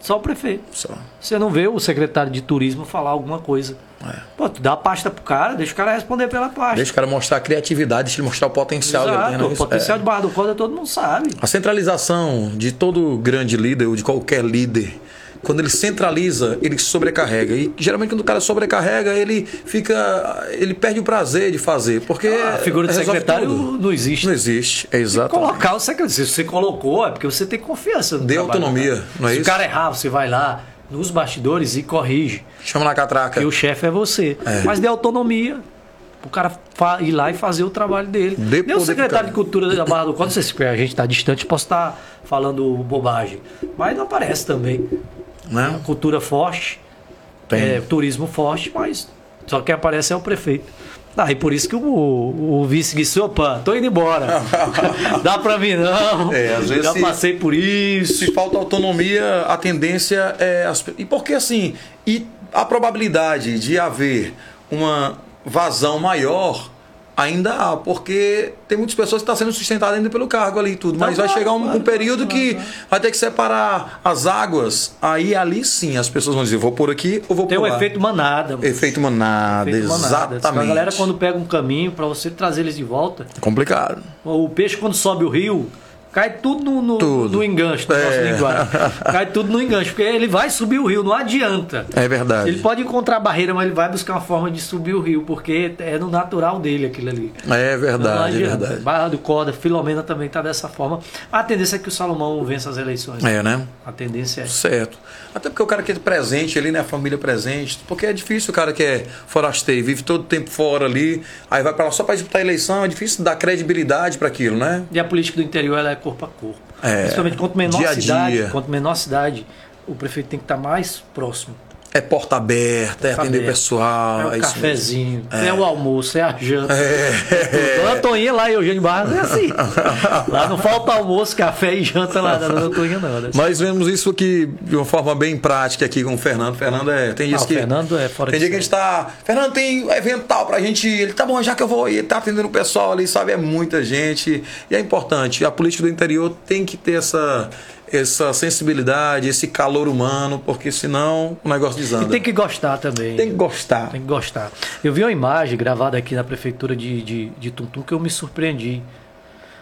Só o prefeito. só. Você não vê o secretário de turismo falar alguma coisa. É. Pô, tu dá a pasta pro cara, deixa o cara responder pela pasta. Deixa o cara mostrar a criatividade, deixa ele mostrar o potencial Exato, não é o isso? potencial É. de Barra do Corda todo mundo sabe. A centralização de todo grande líder ou de qualquer líder, quando ele centraliza, ele sobrecarrega. E geralmente quando o cara sobrecarrega, ele fica. ele perde o prazer de fazer. Porque A figura de secretário tudo. não existe. não existe. É exatamente. Colocar o secretário. Se você colocou, é porque você tem confiança no Dê trabalho autonomia, cara. não é Se isso? o cara errar, você vai lá nos bastidores e corrige. Chama na catraca. E o chefe é você. É. Mas dê autonomia. O cara ir lá e fazer o trabalho dele. Dê Nem o secretário de cultura da Barra do se a gente está distante, posso estar falando bobagem. Mas não aparece também. Né? Cultura forte, é, turismo forte, mas só quem aparece é o prefeito. Ah, e por isso que o, o vice disse, opa, tô indo embora. *laughs* Dá pra mim não. É, às vezes Já se- passei por isso. Se falta autonomia, a tendência é. As... E porque assim, e a probabilidade de haver uma vazão maior ainda há, porque tem muitas pessoas que estão sendo sustentadas ainda pelo cargo ali e tudo. Mas Tá vai claro, chegar um, claro, um período claro, que vai ter que separar as águas. Aí ali sim as pessoas vão dizer, vou por aqui ou vou Tem por o lá. efeito manada. mano. Efeito manada, Efeito manada. exatamente. A galera quando pega um caminho pra você trazer eles de volta, Complicado. o peixe quando sobe o rio, cai tudo no, no, Tudo. no enganche, no É. *laughs* Cai tudo no enganche, porque ele vai subir o rio, não adianta. É verdade. Ele pode encontrar barreira, mas ele vai buscar uma forma de subir o rio, porque é no natural dele aquilo ali. É verdade, é verdade. Barra do Corda, Filomena também está dessa forma. A tendência é que o Salomão vença as eleições. É, né? A tendência é. Certo. Até porque o cara quer presente ali, né? A família presente. Porque é difícil o cara que é forasteiro, vive todo o tempo fora ali, aí vai pra lá só pra disputar a eleição, é difícil dar credibilidade para aquilo, né? E a política do interior ela é corpo a corpo. É, Principalmente quanto menor dia a cidade, dia. quanto menor a cidade, o prefeito tem que estar mais próximo. É porta aberta, é Porta atender o pessoal. é o é isso cafezinho, é. o almoço, é a janta. É. Dona Toninha lá em Eugênio Barros é assim. *laughs* lá não falta almoço, café e janta lá da Dona Toninha, não. né? Mas vemos isso aqui de uma forma bem prática aqui com o Fernando. Fernando é. Tem Ah, dias o que. Fernando é fora Tem dia que a gente tá. Fernando, tem um evento tal pra gente. ir. Ele tá bom, já que eu vou ir. Ele tá atendendo o pessoal ali, sabe? É muita gente. E é importante. A política do interior tem que ter essa, essa sensibilidade, esse calor humano, porque senão o negócio desanda. E tem que gostar também. Tem que gostar. Tem que gostar. Eu vi uma imagem gravada aqui na prefeitura de, de, de Tuntum que eu me surpreendi.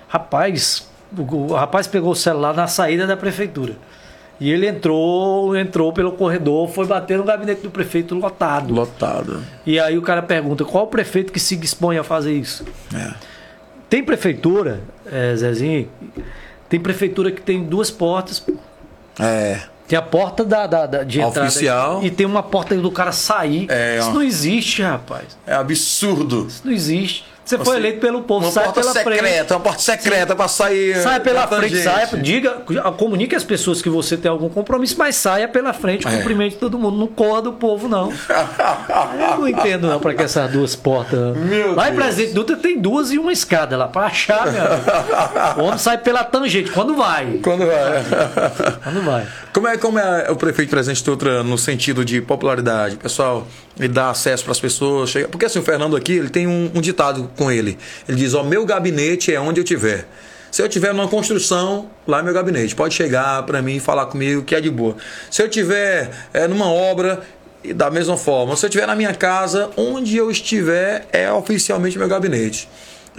Rapaz, o, o rapaz pegou o celular na saída da prefeitura. E ele entrou, entrou pelo corredor, foi bater no gabinete do prefeito lotado. Lotado. E aí o cara pergunta: qual o prefeito que se dispõe a fazer isso? É. Tem prefeitura, é, Zezinho, tem prefeitura que tem duas portas. É. Tem a porta da, da, da- de entrada oficial. e tem uma porta do cara sair. É, Isso não existe, rapaz. É absurdo. Isso não existe. Você, Você- foi eleito pelo povo, Uma sai porta pela secreta, frente. uma porta secreta pra sair. Sai pela frente, saia, diga, comunique às pessoas que você tem algum compromisso, mas saia pela frente, É. cumprimente todo mundo, não corra do povo, não. Eu não entendo não para que essas duas portas. Meu lá em. Presidente Dutra tem duas e uma escada lá para achar, meu amigo. O homem sai pela tangente, quando vai. Quando vai. Quando vai. Como é, como é o prefeito Presidente Dutra no sentido de popularidade? Pessoal, ele dá acesso para as pessoas. Chega... Porque assim, o Fernando aqui, ele tem um, um ditado com ele. Ele diz: Ó, meu gabinete é onde eu tiver. Se eu tiver numa construção, lá é meu gabinete. Pode chegar para mim e falar comigo que é de boa. Se eu tiver é, numa obra, da mesma forma. Se eu estiver na minha casa, onde eu estiver, é oficialmente meu gabinete.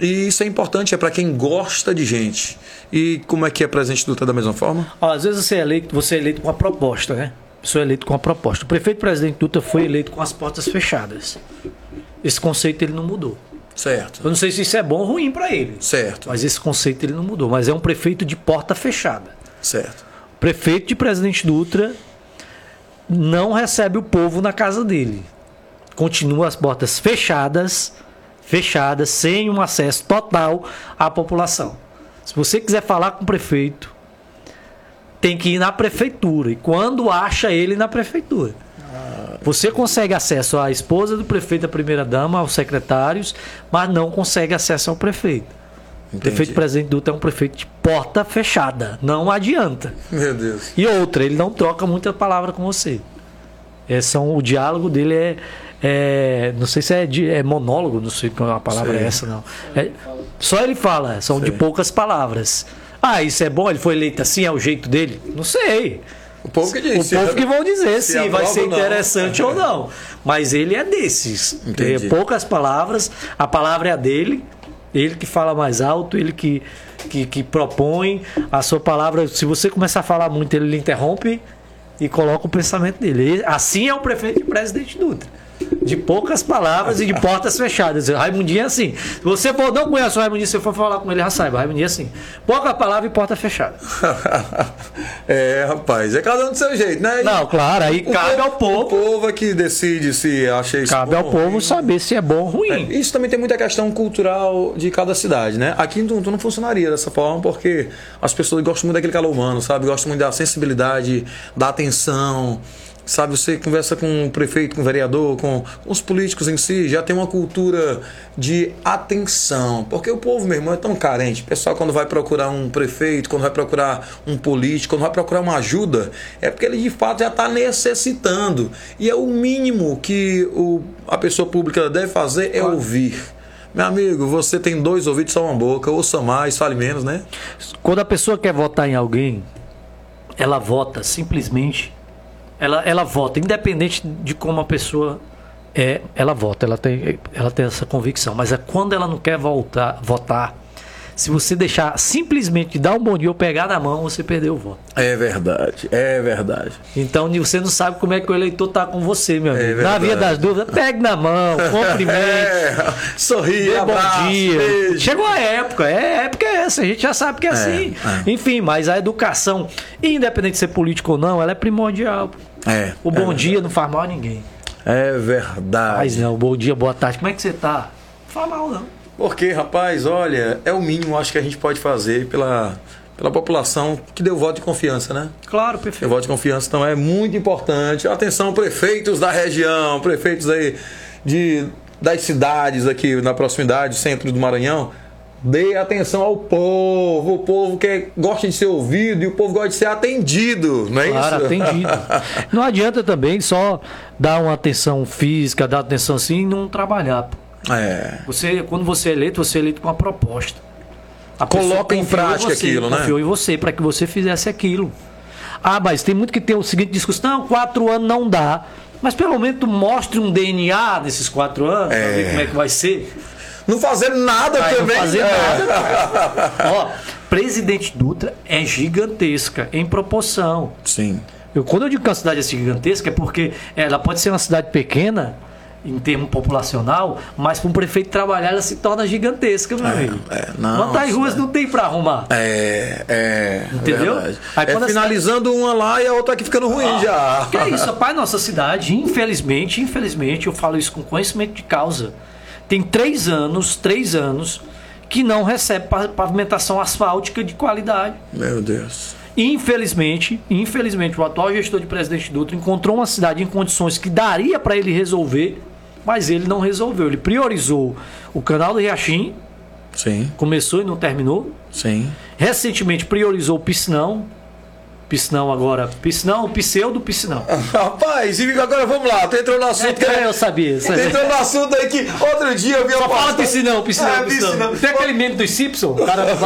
E isso é importante, é para quem gosta de gente. E como é que é Presidente Dutra da mesma forma? Ó, às vezes você é eleito, você é eleito com a proposta, né? Sou eleito com a proposta. O prefeito presidente Dutra foi eleito com as portas fechadas. Esse conceito ele não mudou. Certo. Eu não sei se isso é bom ou ruim para ele. Certo, Mas esse conceito ele não mudou. Mas é um prefeito de porta fechada. certo. O prefeito de Presidente Dutra não recebe o povo na casa dele. Continua as portas fechadas, fechadas, sem um acesso total à população. Se você quiser falar com o prefeito, tem que ir na prefeitura. E quando acha ele na prefeitura. Você consegue acesso à esposa do prefeito, à primeira-dama, aos secretários, mas não consegue acesso ao prefeito. O prefeito presidente Dutra é um prefeito de porta fechada. Não adianta. Meu Deus. E outra, ele não troca muita palavra com você. É, são, o diálogo dele é, é, Não sei se é, de, é monólogo, não sei qual a palavra Sei. é essa, não. É, só ele fala, são de Sei. poucas palavras. Ah, isso é bom? Ele foi eleito assim, é o jeito dele? Não sei. O povo que O diz. povo que vão dizer se se, vai aprova ser ou não. interessante ou não. Mas ele é desses. Entendi. É, poucas palavras, a palavra é a dele, ele que fala mais alto, ele que, que, que propõe a sua palavra. Se você começar a falar muito, ele lhe interrompe e coloca o pensamento dele. Assim é o prefeito e presidente Dutra. De poucas palavras e de portas fechadas. Raimundinho é assim. Se você for, não conhece o Raimundinho, se você for falar com ele, já saiba. Raimundinho é assim. Pouca palavra e porta fechada. *laughs* é, rapaz, é cada um do seu jeito, né? Não, claro, aí cabe ao O povo. povo é que decide se acha isso Cabe bom ao povo ruim. saber se é bom ou ruim. Isso também tem muita questão cultural de cada cidade, né? Aqui em Tuntum não funcionaria dessa forma porque as pessoas gostam muito daquele calor humano, sabe? Gostam muito da sensibilidade, da atenção. Sabe, você conversa com o prefeito, com o vereador, com os políticos em si, já tem uma cultura de atenção. Porque o povo, meu irmão, é tão carente. O pessoal, quando vai procurar um prefeito, quando vai procurar um político, quando vai procurar uma ajuda, é porque ele de fato já está necessitando. E é o mínimo que o, a pessoa pública deve fazer é ouvir. Meu amigo, você tem dois ouvidos só uma boca, ouça mais, fale menos, né? Quando a pessoa quer votar em alguém, ela vota simplesmente. Ela, ela vota, independente de como a pessoa é, ela vota, ela tem, ela tem essa convicção. Mas é quando ela não quer voltar, votar, se você deixar simplesmente dar um bom dia ou pegar na mão, você perdeu o voto. É verdade, é verdade. Então você não sabe como é que o eleitor tá com você, meu amigo. na verdade. via das dúvidas, pegue na mão, *laughs* cumprimente. É, sorri, abraço, bom dia. beijo. Chegou a época, é, a época é essa, a gente já sabe que é, assim. é. Enfim, mas a educação, independente de ser político ou não, ela é primordial. É, O bom é, dia não faz mal a ninguém. É verdade. Mas não, bom dia, boa tarde, como é que você tá? Não faz mal não. Porque, rapaz, olha, é o mínimo acho que a gente pode fazer pela, pela população que deu voto de confiança, né? Claro, O perfeito. voto de confiança então é muito importante. Atenção, prefeitos da região, prefeitos aí de, das cidades aqui na proximidade, centro do Maranhão. Dê atenção ao povo. O povo que gosta de ser ouvido e o povo gosta de ser atendido, não é Claro, isso? atendido. *laughs* Não adianta também só dar uma atenção física, dar atenção assim e não trabalhar. É. Você, quando você é eleito, você é eleito com uma proposta. A Coloca em prática você, aquilo, né? Confiou em você para que você fizesse aquilo. Ah, mas tem muito que ter o seguinte discurso: não, quatro anos não dá. Mas pelo menos mostre um DNA desses quatro anos, pra ver como é que vai ser. Não fazer nada não também. fazer é. nada. *laughs* Ó, presidente Dutra é gigantesca em proporção. Sim. Eu, quando eu digo que uma cidade é gigantesca, é porque ela pode ser uma cidade pequena, em termo populacional, mas para um prefeito trabalhar, ela se torna gigantesca, meu amigo. é, não, Quantas ruas cidade- não tem para arrumar? É, é. Entendeu? verdade. Aí é finalizando uma lá e a outra aqui ficando ruim já. Que é isso, rapaz, nossa cidade, infelizmente, infelizmente, eu falo isso com conhecimento de causa. Tem três anos, três anos, que não recebe pa- pavimentação asfáltica de qualidade. Meu Deus. Infelizmente, infelizmente, o atual gestor de presidente Dutra encontrou uma cidade em condições que daria para ele resolver, mas ele não resolveu. Ele priorizou o canal do Riachim, Sim, começou e não terminou. sim. Recentemente priorizou o piscinão. Piscinão agora, piscinão, pseudo piscinão. *laughs* Rapaz, agora vamos lá. Tu entrou no assunto que É, eu sabia. Tu entrou no assunto aí que outro dia eu vi uma Só fala piscinão, piscinão, É, piscinão. piscinão. Tem aquele meme dos Simpsons? O cara *laughs*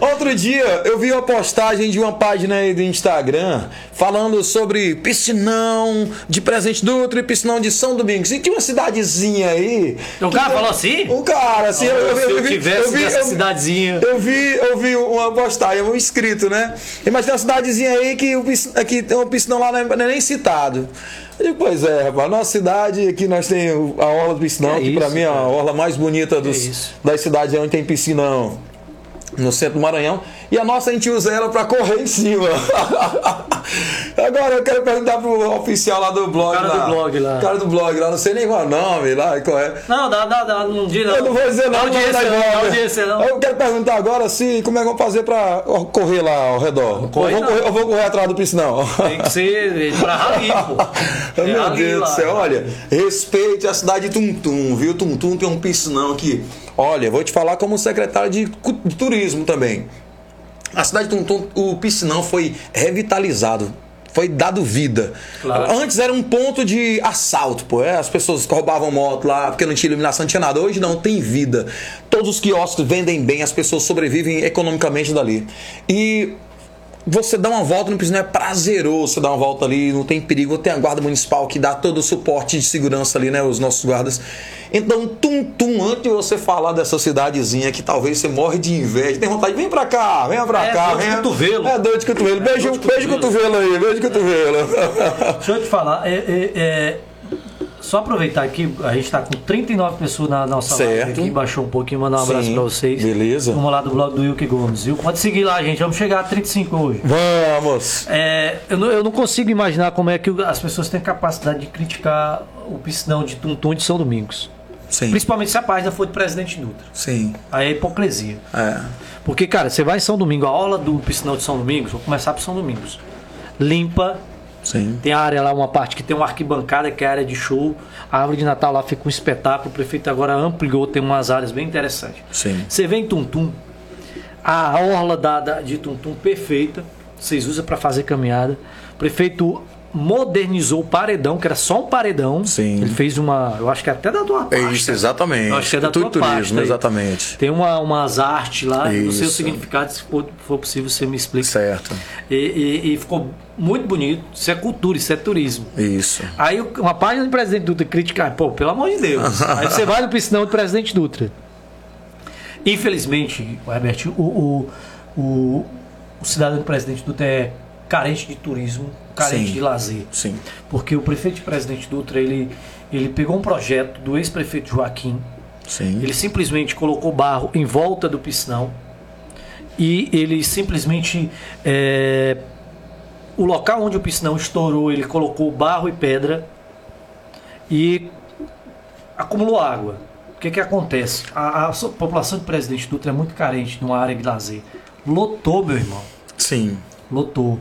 Outro dia eu vi uma postagem de uma página aí do Instagram falando sobre piscinão de Presente Dutra e piscinão de São Domingos. E tinha uma cidadezinha aí. O cara falou assim? O cara, assim, eu, eu, se eu tivesse eu vi- eu- cidadezinha. Eu vi, eu vi uma postagem, um inscrito, né? Mas tem uma cidadezinha aí que, o pisc- aqui tem um piscinão lá, não é não é nem citado. Eu digo, pois é, rapaz, nossa cidade aqui nós temos a Orla do Piscinão, Que que, pra isso, mim é a orla mais bonita dos, isso. das cidades onde tem piscinão. No centro do Maranhão. E a nossa a gente usa ela para correr em cima. *laughs* Agora eu quero perguntar pro oficial lá do blog. cara lá, do blog lá. cara do blog lá, não sei nem qual é o nome lá, qual é. Não, dá, dá, dá, não diz não. Eu não vou dizer não, Dá audiência não, não, não, não. audiência não. Eu quero perguntar agora se como é que vamos fazer pra correr lá ao redor. corre eu, vou não. correr, eu vou correr atrás do piscinão. Tem que ser pra rali, pô. *laughs* É Meu Deus do céu, olha, respeite a cidade de Tuntum, viu? Tuntum tem um piscinão aqui. Olha, vou te falar como secretário de, de turismo também. A cidade de Tuntum, o piscinão foi revitalizado. Foi dado vida. Claro. Antes era um ponto de assalto, pô. é, As pessoas roubavam moto lá porque não tinha iluminação, não tinha nada. Hoje não, tem vida. Todos os quiosques vendem bem, as pessoas sobrevivem economicamente dali. E você dá uma volta no piscina é prazeroso você dar uma volta ali, não tem perigo. Tem a guarda municipal que dá todo o suporte de segurança ali, né? Os nossos guardas. Então, tum tum, antes de você falar dessa cidadezinha que talvez você morre de inveja, tem vontade, vem pra cá, vem pra É cá, dor de vem. cotovelo. É dor de cotovelo. Beijo, dor de beijo cotovelo aí, beijo cotovelo. *laughs* Deixa eu te falar, é, é, é, só aproveitar aqui, a gente está com 39 pessoas na nossa live Certo. aqui, baixou um pouquinho, mandar um abraço Sim, para vocês. beleza. Vamos lá do blog do Wilke Gomes, viu? Pode seguir lá, gente, vamos chegar a 35 hoje. Vamos. É, eu, não, eu não consigo imaginar como é que as pessoas têm capacidade de criticar o piscinão de Tuntum de São Domingos. Sim, Principalmente se a página for de Presidente Dutra. sim. Aí é hipocrisia. É. Porque, cara, você vai em São Domingo, a aula do piscinão de São Domingos, vou começar por São Domingos. Limpa, Sim. tem a área lá, uma parte que tem uma arquibancada, que é a área de show. A árvore de Natal lá fica um espetáculo. O prefeito agora ampliou, tem umas áreas bem interessantes. Sim. Você vem em Tuntum, a orla da, da- de Tuntum perfeita, vocês usam para fazer caminhada. O prefeito modernizou o paredão, que era só um paredão. Sim. Ele fez uma, eu acho que é até da tua É pasta. isso, exatamente. Eu acho que é da tua turismo, aí. exatamente. Tem uma, umas artes lá, não sei o Isso. significado, se for, for possível você me explica. Certo. E, e- e ficou muito bonito. Isso é cultura, isso é turismo. Isso. Aí uma página do presidente Dutra criticar, pô, pelo amor de Deus. *laughs* Aí você vai no piscinão do presidente Dutra. Infelizmente, Herbert, o, o, o, o cidadão do presidente Dutra é carente de turismo, carente Sim. de lazer. Sim. Porque o prefeito de presidente Dutra, ele, ele pegou um projeto do ex-prefeito Joaquim, Sim. ele simplesmente colocou barro em volta do piscinão e ele simplesmente é, o local onde o piscinão estourou ele colocou barro e pedra e acumulou água. O que que acontece? A, a população de Presidente Dutra é muito carente de uma área de lazer. Lotou, meu irmão. Sim. Lotou.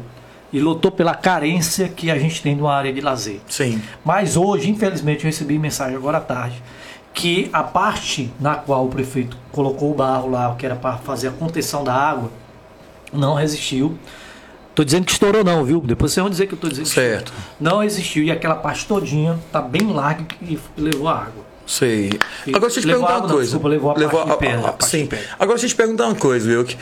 E lotou pela carência que a gente tem de uma área de lazer. Sim. Mas hoje, infelizmente, eu recebi mensagem agora à tarde que a parte na qual o prefeito colocou o barro lá, que era para fazer a contenção da água, não resistiu. Tô dizendo que estourou não, viu? Depois vocês vão dizer que eu tô dizendo Certo. Não existiu e aquela parte todinha tá bem larga e levou a água. Sei. E Agora deixa eu te levou perguntar água, uma não, coisa. desculpa, levou a parte de pedra, a parte sim. de pedra. Agora deixa eu te perguntar uma coisa, Wilk.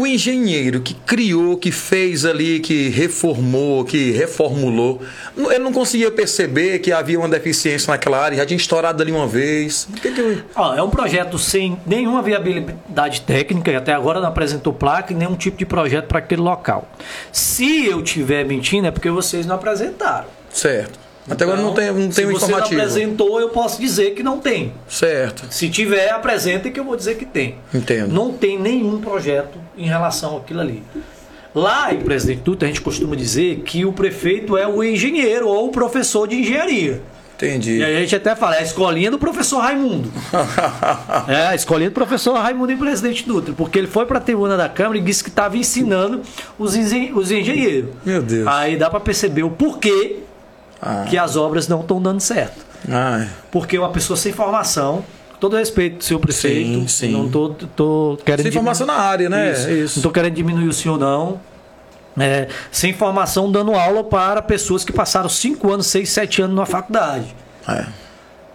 O engenheiro que criou, que fez ali, que reformou, que reformulou, ele não conseguia perceber que havia uma deficiência naquela área, já tinha estourado ali uma vez. Que que... Ó, é um projeto sem nenhuma viabilidade técnica e até agora não apresentou placa e nenhum tipo de projeto para aquele local. Se eu tiver mentindo é porque vocês não apresentaram. Certo. Até agora não tem, não tem se um você informativo. não apresentou, eu posso dizer que não tem. Certo. Se tiver, apresentem que eu vou dizer que tem. Entendo. Não tem nenhum projeto em relação àquilo ali. Lá em Presidente Dutra, a gente costuma dizer que o prefeito é o engenheiro ou o professor de engenharia. Entendi. E a gente até fala, é a escolinha do professor Raimundo. *laughs* É, a escolinha do professor Raimundo em Presidente Dutra, porque ele foi para a tribuna da Câmara e disse que estava ensinando os, engen- os engenheiros. Meu Deus. Aí dá para perceber o porquê Ah. que as obras não estão dando certo. Ai. Porque uma pessoa sem formação, todo respeito, senhor prefeito, Sim, sim. não tô, tô querendo Sem informação na área, né? Isso. Isso. Não tô querendo diminuir o senhor não. É, sem formação dando aula para pessoas que passaram 5 anos, 6, 7 anos na faculdade. É.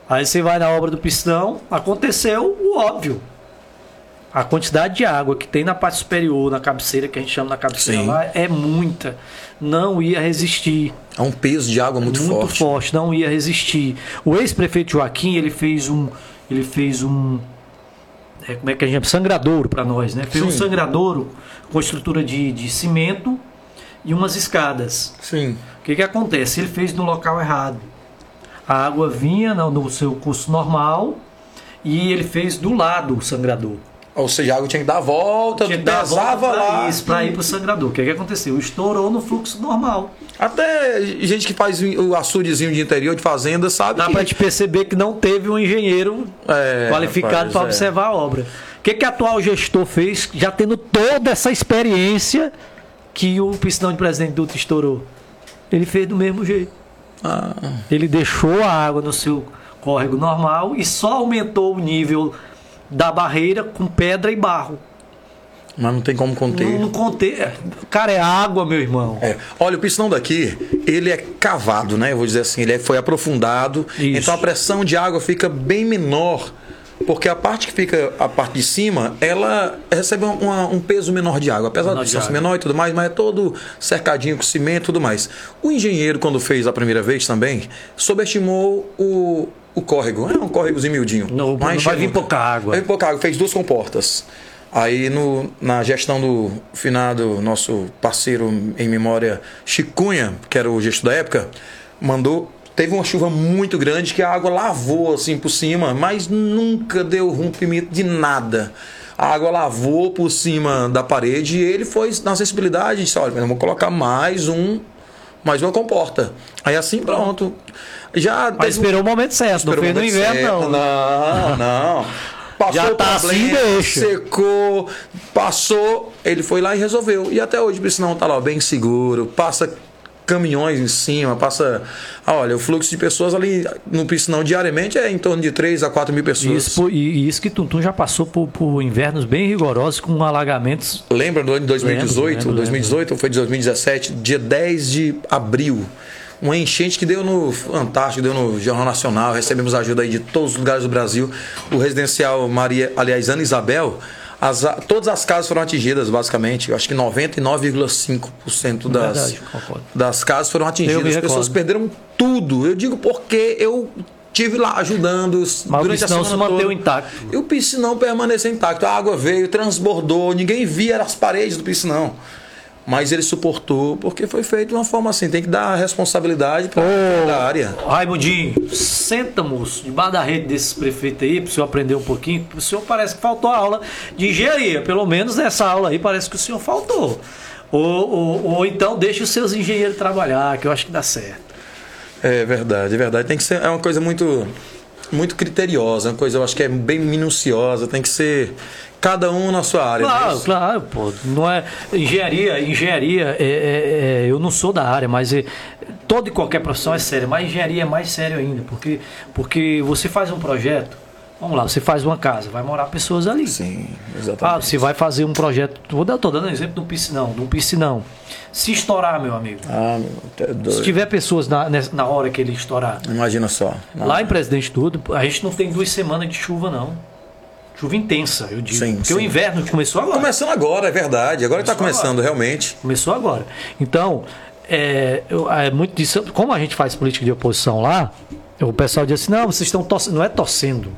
Aí você vai na obra do pistão, aconteceu o óbvio. A quantidade de água que tem na parte superior, na cabeceira, que a gente chama na cabeceira Sim. lá, é muita. Não ia resistir. Há um peso de água muito, Muito, forte. forte. não ia resistir. O ex-prefeito Joaquim, ele fez um. Ele fez um. é, como é que a gente chama? Sangradouro para nós, né? Fez um Sim. sangradouro com estrutura de, de cimento e umas escadas. Sim. O que, que acontece? Ele fez no local errado. A água vinha no, no seu curso normal e ele fez do lado o sangrador. Ou seja, a água tinha que dar a volta, Tinha que volta pesava pra lá. Isso, pra ir pro sangrador. O que, que aconteceu? Estourou no fluxo normal. Até gente que faz o açudezinho de interior de fazenda sabe Dá que... pra te perceber que não teve um engenheiro É, qualificado para é. observar a obra. O que, que a atual gestor fez, já tendo toda essa experiência que o piscinão de presidente Dutra estourou? Ele fez do mesmo jeito. Ah, Ele deixou a água no seu córrego normal e só aumentou o nível da barreira com pedra e barro. mas não tem como conter. Não, não contei. Cara, é água, meu irmão. É. Olha, o piscinão daqui, ele é cavado, né? Eu vou dizer assim, ele é- foi aprofundado. Isso. Então a pressão de água fica bem menor. Porque a parte que fica, a parte de cima, ela recebe uma- um peso menor de água. Apesar Menor de ser menor e tudo mais, mas é todo cercadinho com cimento e tudo mais. O engenheiro, quando fez a primeira vez também, subestimou o, o córrego. É um córregozinho miudinho. Não, não vai vir pouca água. Vai vir pouca água. Fez duas comportas. Aí no, na gestão do finado, nosso parceiro em memória, Chicunha, que era o gestor da época, mandou. Teve uma chuva muito grande que a água lavou assim por cima, mas nunca deu rompimento de nada. A água lavou por cima da parede e ele foi na sensibilidade e disse: olha, vamos colocar mais um, mais uma comporta. Aí assim pronto. Já Mas teve esperou o momento certo, não fez no inverno, certo. não. Não, *laughs* não. Passou Já o tá assim, problema, deixa. secou, passou, ele foi lá e resolveu. E até hoje o piscinão tá lá bem seguro, passa caminhões em cima, passa. Ah, olha, o fluxo de pessoas ali no piscinão diariamente é em torno de 3 a 4 mil pessoas. Isso, e, isso que Tuntum já passou por, por invernos bem rigorosos com alagamentos. Lembra do ano de 2018? Lembro, lembro, 2018 ou foi de 2017? Dia 10 de abril. Uma enchente que deu no Fantástico, deu no Jornal Nacional. Recebemos ajuda aí de todos os lugares do Brasil. O residencial Maria, aliás, Ana Isabel, as- todas as casas foram atingidas, basicamente. Eu acho que 99,5% das, Verdade, das casas foram atingidas. As pessoas perderam tudo. Eu digo porque eu tive lá ajudando Mas o durante a piscinão semana se manteve toda. intacto. E o piscinão permaneceu intacto. A água veio, transbordou, ninguém via as paredes do piscinão. Mas ele suportou, porque foi feito de uma forma assim. Tem que dar responsabilidade para a área. Raimundinho, senta, moço, debaixo da rede desses prefeitos aí, para o senhor aprender um pouquinho. O senhor parece que faltou a aula de engenharia. Pelo menos nessa aula aí parece que o senhor faltou. Ou, ou, ou então deixe os seus engenheiros trabalhar, que eu acho que dá certo. É verdade, é verdade. Tem que ser é uma coisa muito muito criteriosa, uma coisa eu acho que é bem minuciosa, tem que ser cada um na sua área. Claro, né? claro, pô. Não é engenharia, engenharia. É, é- é- eu não sou da área, mas é, toda e qualquer profissão é séria. Mas engenharia é mais sério ainda, porque porque você faz um projeto. Vamos lá, você faz uma casa, vai morar pessoas ali. Sim, Ah, exatamente. você vai fazer um projeto. Vou dar, tô dando um exemplo do piscinão, de um piscinão. Se estourar, meu amigo. Ah, meu, Se doido. tiver pessoas na, na hora que ele estourar. Imagina só. Lá em Presidente Tudo, a gente não tem duas semanas de chuva, não. Chuva intensa, eu digo. Sim, porque sim. o inverno começou agora. Começando agora, é verdade. Agora está começando, realmente. Começou agora. Então, é, é muito disso. Como a gente faz política de oposição lá, o pessoal diz assim: não, vocês estão torcendo. Não é torcendo.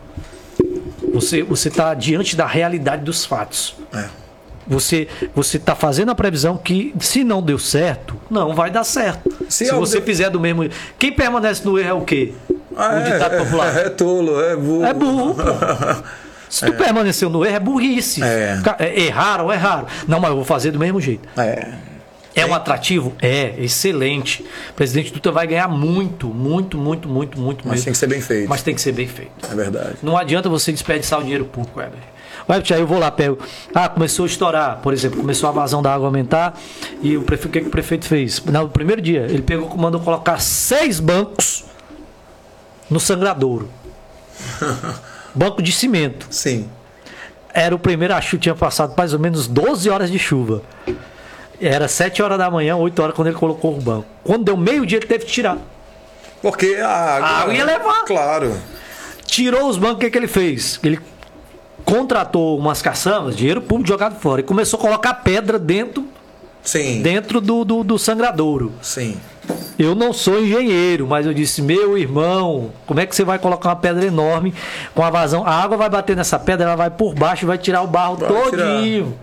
Você está diante da realidade dos fatos. É. Você você está fazendo a previsão que se não deu certo, não vai dar certo. Se Se, você deu- fizer do mesmo. Quem permanece no erro é o quê? Ah, o ditado popular. É, é tolo, é burro. É burro. *laughs* Se tu permaneceu no erro, é burrice. É. É, Erraram, erraram. Não, mas eu vou fazer do mesmo jeito. É. É um atrativo? É, excelente. O presidente Dutra vai ganhar muito, muito, muito, muito, muito Mas mesmo. tem que ser bem feito. Mas tem que ser bem feito. É verdade. Não adianta você desperdiçar o dinheiro público, Weber. Weber, aí eu vou lá, pego. Ah, começou a estourar, por exemplo, começou a vazão da água aumentar. E o, prefeito, o que, que o prefeito fez? No primeiro dia, ele pegou, mandou colocar seis bancos no sangradouro. *laughs* Banco de cimento. Sim. Era o primeiro, acho que tinha passado mais ou menos 12 horas de chuva. Era 7 horas da manhã, 8 horas quando ele colocou o banco. Quando deu meio-dia, ele teve que tirar. Porque a água. A água ia levar. Claro. Tirou os bancos, o que, que ele fez? Ele contratou umas caçambas, dinheiro público jogado fora, e começou a colocar pedra dentro, Sim. dentro do, do, do sangradouro. Sim. Eu não sou engenheiro, mas eu disse, meu irmão, como é que você vai colocar uma pedra enorme com a vazão? A água vai bater nessa pedra, ela vai por baixo e vai tirar o barro Vai todinho.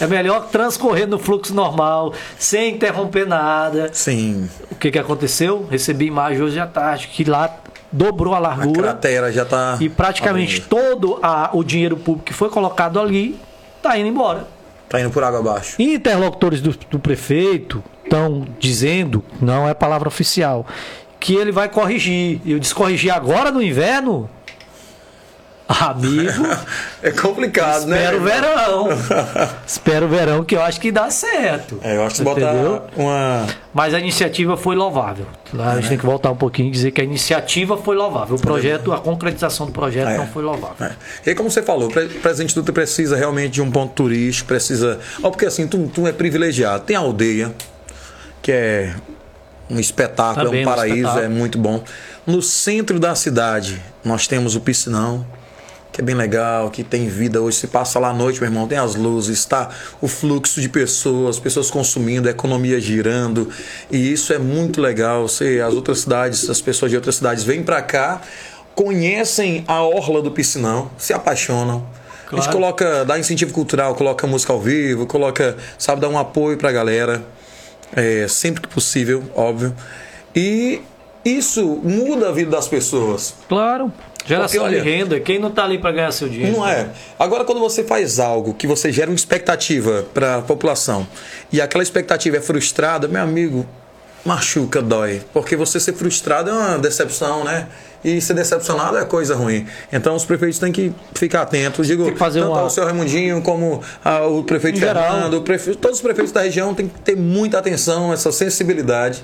É melhor transcorrer no fluxo normal, sem interromper nada. Sim. O que, que aconteceu? Recebi imagem hoje à tarde que lá dobrou a A largura cratera já tá. e praticamente todo a- o dinheiro público que foi colocado ali está indo embora. Tá indo por água abaixo. Interlocutores do, do prefeito estão dizendo, não é palavra oficial, que ele vai corrigir. E eu disse corrigir agora no inverno? Amigo, *laughs* É complicado, né? espero o verão. *laughs* espero o verão que eu acho que dá certo. É, eu acho que botar uma. Mas a iniciativa foi louvável. A gente tem que voltar um pouquinho e dizer que a iniciativa foi louvável. O projeto, a concretização do projeto É. não foi louvável. É. E como você falou, o pre- presidente Dutra precisa realmente de um ponto turístico, precisa. Ó, porque assim, tu, tu é privilegiado. Tem a aldeia, que é um espetáculo, Também é um um paraíso, espetáculo. é muito bom. No centro da cidade, nós temos o piscinão, que é bem legal, que tem vida hoje. Se passa lá à noite, meu irmão, tem as luzes, tá? O fluxo de pessoas, pessoas consumindo, a economia girando. E isso é muito legal. Você, as outras cidades, as pessoas de outras cidades vêm para cá, conhecem a orla do piscinão, se apaixonam. A gente Claro. coloca, dá incentivo cultural, coloca música ao vivo, coloca, sabe, dá um apoio pra galera. É, sempre que possível, óbvio. E isso muda a vida das pessoas. Claro. Geração Porque, olha, de renda. Quem não tá ali para ganhar seu dinheiro? Não é. Agora, quando você faz algo que você gera uma expectativa para a população e aquela expectativa é frustrada, meu amigo, machuca, dói. Porque você ser frustrado é uma decepção, né? E ser decepcionado é coisa ruim. Então, os prefeitos têm que ficar atentos. Digo, Tem que fazer tanto uma- ao seu Raimundinho como ao prefeito Em geral. Fernando, o prefe- todos os prefeitos da região têm que ter muita atenção, essa sensibilidade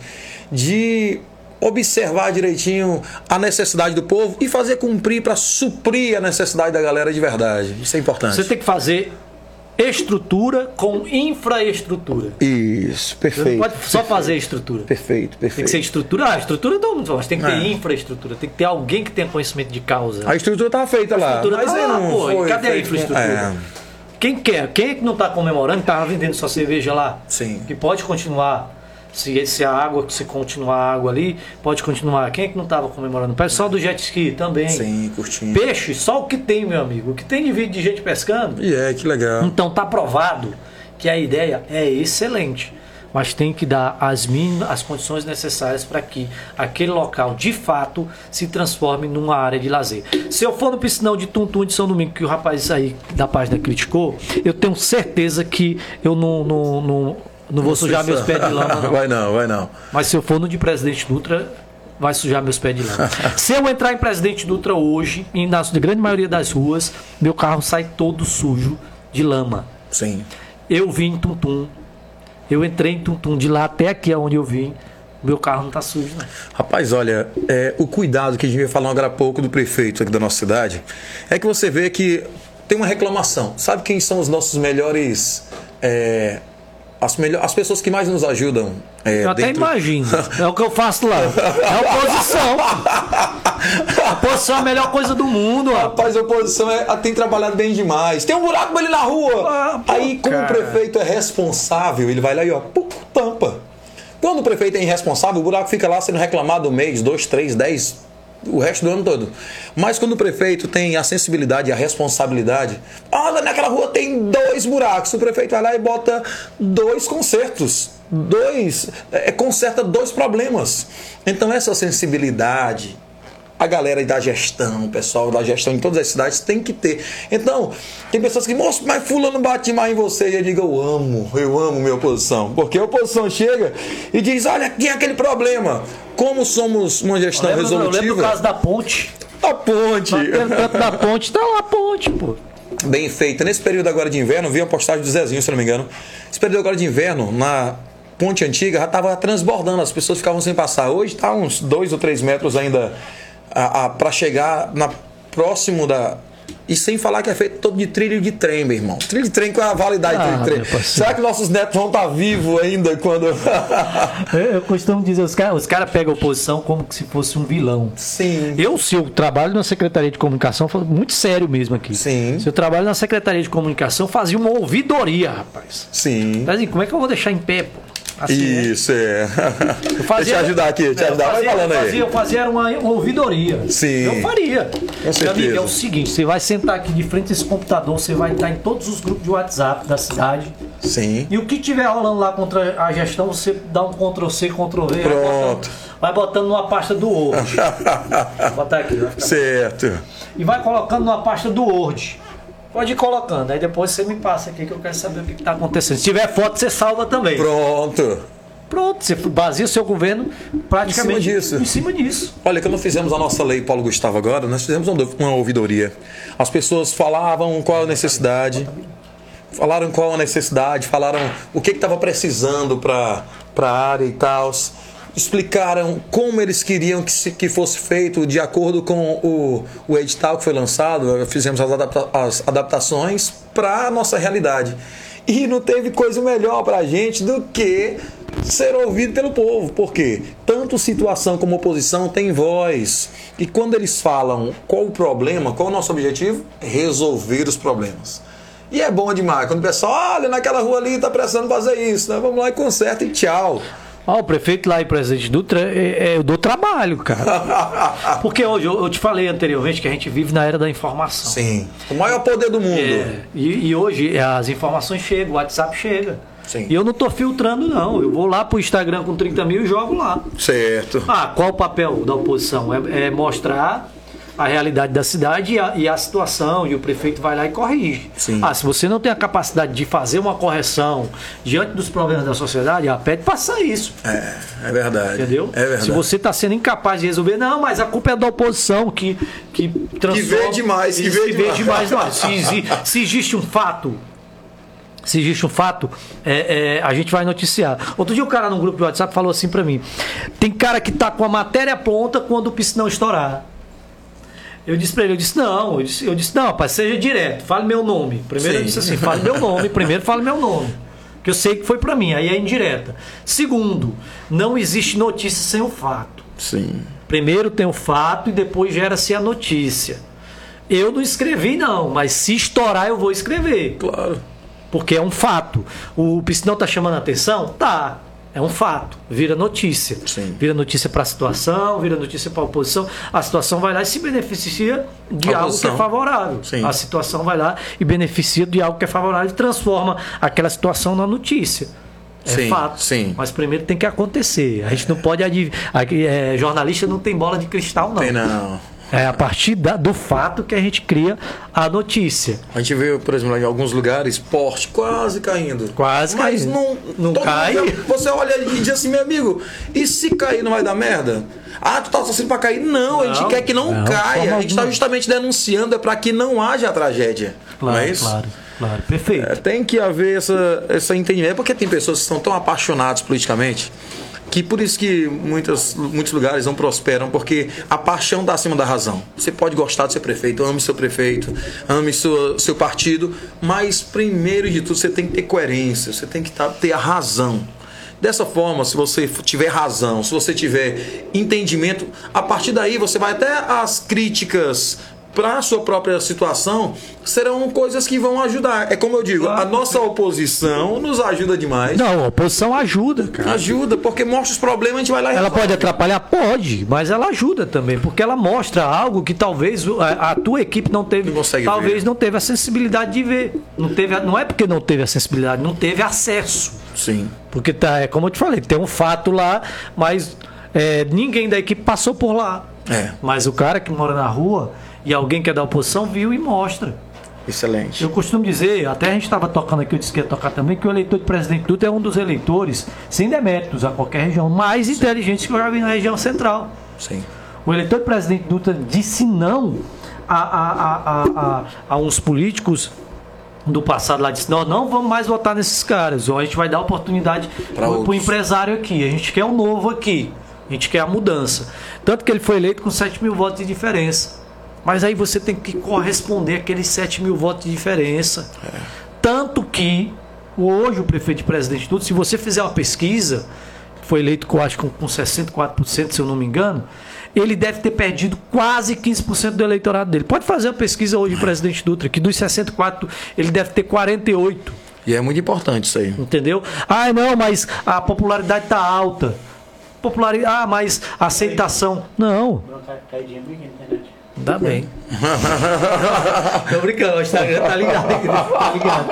de observar direitinho a necessidade do povo e fazer cumprir para suprir a necessidade da galera de verdade. Isso é importante. Você tem que fazer estrutura com infraestrutura. Isso, Você não perfeito. pode só fazer estrutura. Perfeito, Tem que perfeito. ser estrutura. Ah, estrutura todo mundo mas tem que ter É. infraestrutura. Tem que ter alguém que tenha conhecimento de causa. A estrutura estava feita lá, estrutura mas tá lá, não pô, foi cadê a infraestrutura? É, Quem quer? Quem é que não está comemorando, que estava vendendo sua cerveja lá? Sim. Que pode continuar. Se, se a água, se continuar a água ali, pode continuar. Quem é que não estava comemorando? O pessoal do jet ski também. sim, curtindo. Peixe, só o que tem, meu amigo. O que tem de vídeo de gente pescando. E é, que legal. Então tá provado que a ideia é excelente, mas tem que dar as mínimas, as condições necessárias para que aquele local de fato se transforme numa área de lazer. Se eu for no piscinão de Tuntum de São Domingo, que o rapaz aí da página criticou, eu tenho certeza que eu não, não, não, não vou sujar meus pés de lama, não. *laughs* Vai não, vai não. Mas se eu for no de Presidente Dutra, vai sujar meus pés de lama. *laughs* se eu entrar em Presidente Dutra hoje, e na grande maioria das ruas, meu carro sai todo sujo de lama. Sim. Eu vim em Tuntum. Eu entrei em Tuntum. De lá até aqui onde eu vim, meu carro não tá sujo, não. Rapaz, olha, é, o cuidado que a gente veio falar agora há pouco do prefeito aqui da nossa cidade é que você vê que tem uma reclamação. Sabe quem são os nossos melhores. é, as, melhor, as pessoas que mais nos ajudam? é, Eu até dentro- imagino. *laughs* É o que eu faço lá. É oposição. A oposição é a melhor coisa do mundo, rapaz. A oposição é, tem trabalhado bem demais. Tem um buraco ali na rua. Ah, Aí, como cara. o prefeito é responsável, ele vai lá e ó, tampa. Quando o prefeito é irresponsável, o buraco fica lá sendo reclamado um mês, dois, três, dez, o resto do ano todo. Mas quando o prefeito tem a sensibilidade e a responsabilidade, olha, naquela rua tem dois buracos. O prefeito vai lá e bota dois consertos. Dois. É, conserta dois problemas. Então, essa sensibilidade, a galera da gestão, o pessoal da gestão em todas as cidades tem que ter. Então, tem pessoas que, moço, mas fulano bate mais em você. E eu digo, eu amo, eu amo minha oposição. Porque a oposição chega e diz, olha, aqui é aquele problema. Como somos uma gestão Lembra, do- lembra do resolutiva, caso da ponte? a ponte. Pelo canto da ponte, tá lá a ponte, pô. Bem feita. Nesse período agora de inverno, vi uma postagem do Zezinho, se não me engano. Esse período agora de inverno, na ponte antiga, já estava transbordando, as pessoas ficavam sem passar. Hoje está uns dois ou três metros ainda para chegar na próximo da. E sem falar que é feito todo de trilho de trem, meu irmão. Trilho de trem com a validade de Ah, trilho de trem. meu parceiro. Será que nossos netos vão estar vivos ainda quando. *laughs* Eu, costumo dizer, os caras os cara pegam a oposição como se fosse um vilão. Sim. Eu, se eu trabalho na Secretaria de Comunicação, muito sério mesmo aqui. Sim. Se eu trabalho na Secretaria de Comunicação, fazia uma ouvidoria, rapaz. Sim. Mas assim, como é que eu vou deixar em pé, pô? Assim, né? Isso, é. Eu fazia- Deixa eu ajudar aqui, É, ajudar. Vai fazia, falando eu aí. fazia, eu fazia uma, uma ouvidoria. Sim. Eu faria. Meu certeza. amigo, é o seguinte: você vai sentar aqui de frente a esse computador, você vai estar em todos os grupos de WhatsApp da cidade. Sim. E o que tiver rolando lá contra a gestão, você dá um Ctrl C, Ctrl V, vai Pronto. botando, vai botando numa pasta do Word. *laughs* Vou botar aqui, vai certo. e vai colocando numa pasta do Word. Pode ir colocando, aí depois você me passa aqui que eu quero saber o que está acontecendo. Se tiver foto, você salva também. Pronto. Pronto, você baseia o seu governo praticamente Em cima disso. Em cima disso. Olha, quando fizemos a nossa lei Paulo Gustavo agora, nós fizemos uma uma ouvidoria. As pessoas falavam qual a necessidade, falaram qual a necessidade, falaram o que estava precisando para a área e tal. Explicaram como eles queriam que, se- que fosse feito de acordo com o, o edital que foi lançado. Fizemos as, adapta- as adaptações para a nossa realidade. E não teve coisa melhor para a gente do que ser ouvido pelo povo. Porque tanto situação como oposição tem voz. E quando eles falam qual o problema, qual o nosso objetivo? Resolver os problemas. E é bom demais. Quando o pessoal, olha, naquela rua ali tá precisando fazer isso, né? Vamos lá e conserta e tchau. Ó, o prefeito lá e presidente Dutra, é, é, eu dou trabalho, cara. *laughs* Porque hoje, eu, eu te falei anteriormente que a gente vive na era da informação. Sim. O maior poder do mundo. É, e, e hoje as informações chegam, o WhatsApp chega. Sim. E eu não tô filtrando, não. Eu vou lá pro Instagram com 30 mil e jogo lá. Certo. Ah, qual o papel da oposição? É, é mostrar a realidade da cidade e a, e a situação, e o prefeito vai lá e corrige. Sim. Ah, se você não tem a capacidade de fazer uma correção diante dos problemas da sociedade, ah, pede passar isso. É, é verdade. Entendeu? É verdade. Se você está sendo incapaz de resolver, não, mas a culpa é da oposição que, que transforma. vê demais, que vê demais. demais. Não, se, se existe um fato. Se existe um fato, é, é, a gente vai noticiar. Outro dia o cara no grupo de WhatsApp falou assim pra mim: tem cara que tá com a matéria pronta quando o piscinão estourar. Eu disse pra ele, eu disse, não, eu disse, eu disse, não, rapaz, seja direto, fale meu nome. Primeiro eu Sim. disse assim, fale meu nome, primeiro fale meu nome. Que eu sei que foi pra mim, aí é indireta. Segundo, não existe notícia sem o fato. Sim. Primeiro tem o fato e depois gera-se a notícia. Eu não escrevi, não, mas se estourar eu vou escrever. Claro. Porque é um fato. O piscinão tá chamando a atenção? Tá. É um fato. Vira notícia. Sim. Vira notícia para a situação, vira notícia para a oposição. A situação vai lá e se beneficia de A algo que é favorável. Sim. A situação vai lá e beneficia de algo que é favorável e transforma aquela situação na notícia. É Sim, fato. sim. Mas primeiro tem que acontecer. A gente não pode. Aqui, é, jornalista não tem bola de cristal, não. Tem não. É a partir da- do fato que a gente cria a notícia. A gente vê, por exemplo, em alguns lugares, poste quase caindo. Quase Mas caindo. não, Não cai. mundo- você olha e diz assim, meu amigo, e se cair não vai dar merda? Ah, tu tá torcendo pra cair? Não, a gente Não, quer que não, não, caia. A gente tá justamente denunciando é pra que não haja tragédia. não é isso? claro, claro. Perfeito. É, tem que haver essa, essa entendimento. É porque tem pessoas que estão tão apaixonadas politicamente que por isso que muitas, muitos lugares não prosperam, porque a paixão está acima da razão. Você pode gostar do seu prefeito, ame seu prefeito, ame seu, seu partido, mas primeiro de tudo você tem que ter coerência, você tem que tá- ter a razão. Dessa forma, se você tiver razão, se você tiver entendimento, a partir daí você vai até as críticas para a sua própria situação serão coisas que vão ajudar. É como eu digo, a nossa oposição nos ajuda demais. Não, a oposição ajuda, cara. Ajuda, porque mostra os problemas, a gente vai lá e Ela resolve. pode atrapalhar? Pode, mas ela ajuda também, porque ela mostra algo que talvez a, a tua equipe não teve, Não talvez ver. não teve a sensibilidade de ver. Não teve, não é porque não teve a sensibilidade, não teve acesso. Sim. Porque tá, é como eu te falei, tem um fato lá, mas é, ninguém da equipe passou por lá. É. Mas o cara que mora na rua e alguém que é da oposição viu e mostra. Excelente. Eu costumo dizer, até a gente estava tocando aqui, eu disse que ia tocar também, que o eleitor de presidente Dutra é um dos eleitores, sem deméritos a qualquer região, mais inteligentes que eu já vi na região central. Sim. O eleitor de presidente Dutra disse não a, a, a, a, uns políticos do passado lá, disse, nós não vamos mais votar nesses caras, ou a gente vai dar oportunidade para o empresário aqui, a gente quer o novo aqui, a gente quer a mudança. Tanto que ele foi eleito com 7 mil votos de diferença. Mas aí você tem que corresponder àqueles 7 mil votos de diferença. Tanto que hoje o prefeito de Presidente Dutra, se você fizer uma pesquisa, foi eleito com, acho, com 64%, se eu não me engano, ele deve ter perdido quase 15% do eleitorado dele. Pode fazer uma pesquisa hoje, Presidente Dutra, que dos 64, ele deve ter 48%. E é muito importante isso aí. Entendeu? Ah, não, mas a popularidade está alta. Popularidade, ah, mas a aceitação. Não. Caidinha bem na Dá bem. *laughs* Tô brincando, o Instagram tá ligado. Tá ligado.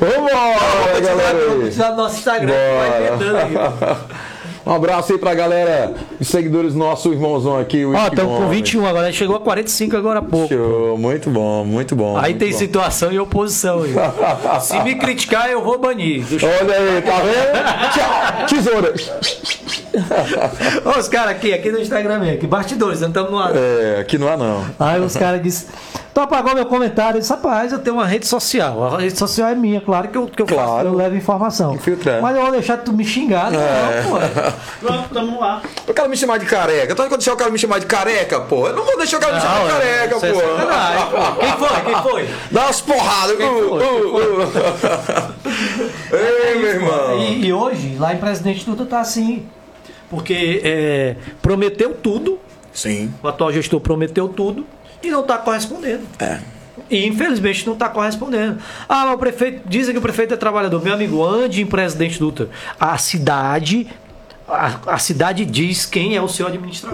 Vambora, galera! Vamos aí. precisar do nosso Instagram. Vai inventando aqui. *laughs* Um abraço aí pra galera, os seguidores nosso irmãozão aqui. Ó, estamos com Bomb. 21 agora, chegou a 45 agora há pouco. Show, muito bom, muito bom. Aí muito tem bom. situação e oposição. *laughs* Se me criticar, eu vou banir. Deixa- Olha aí, tá vendo? Tchau, tesoura. Ó, os caras aqui, aqui no Instagram aqui, bastidores, não estamos no ar. É, aqui não há não. Aí os caras disseram, tu apagou meu comentário. Eu disse, rapaz, eu tenho uma rede social. A rede social é minha, claro que eu, que eu, faço, Claro. eu levo informação. Infiltrar. Mas eu vou deixar tu me xingar, não, É. pô. *laughs* Pronto, tamo lá. O cara me chamar de careca. Então, quando deixar o cara me chamar de careca, pô. Eu não vou deixar o cara me chamar de Não, careca, é pô. pô. Quem foi? Quem foi? Dá umas porradas. Quem Uh, foi? uh, uh. *laughs* Ei, meu irmão. E, e hoje, lá em Presidente Dutra tá assim. Porque é, prometeu tudo, Sim. o atual gestor prometeu tudo e não está correspondendo. É. E infelizmente não está correspondendo. Ah, mas o prefeito. Dizem que o prefeito é trabalhador. Meu amigo, ande em Presidente Dutra. A cidade. A, a cidade diz quem é o seu administrador.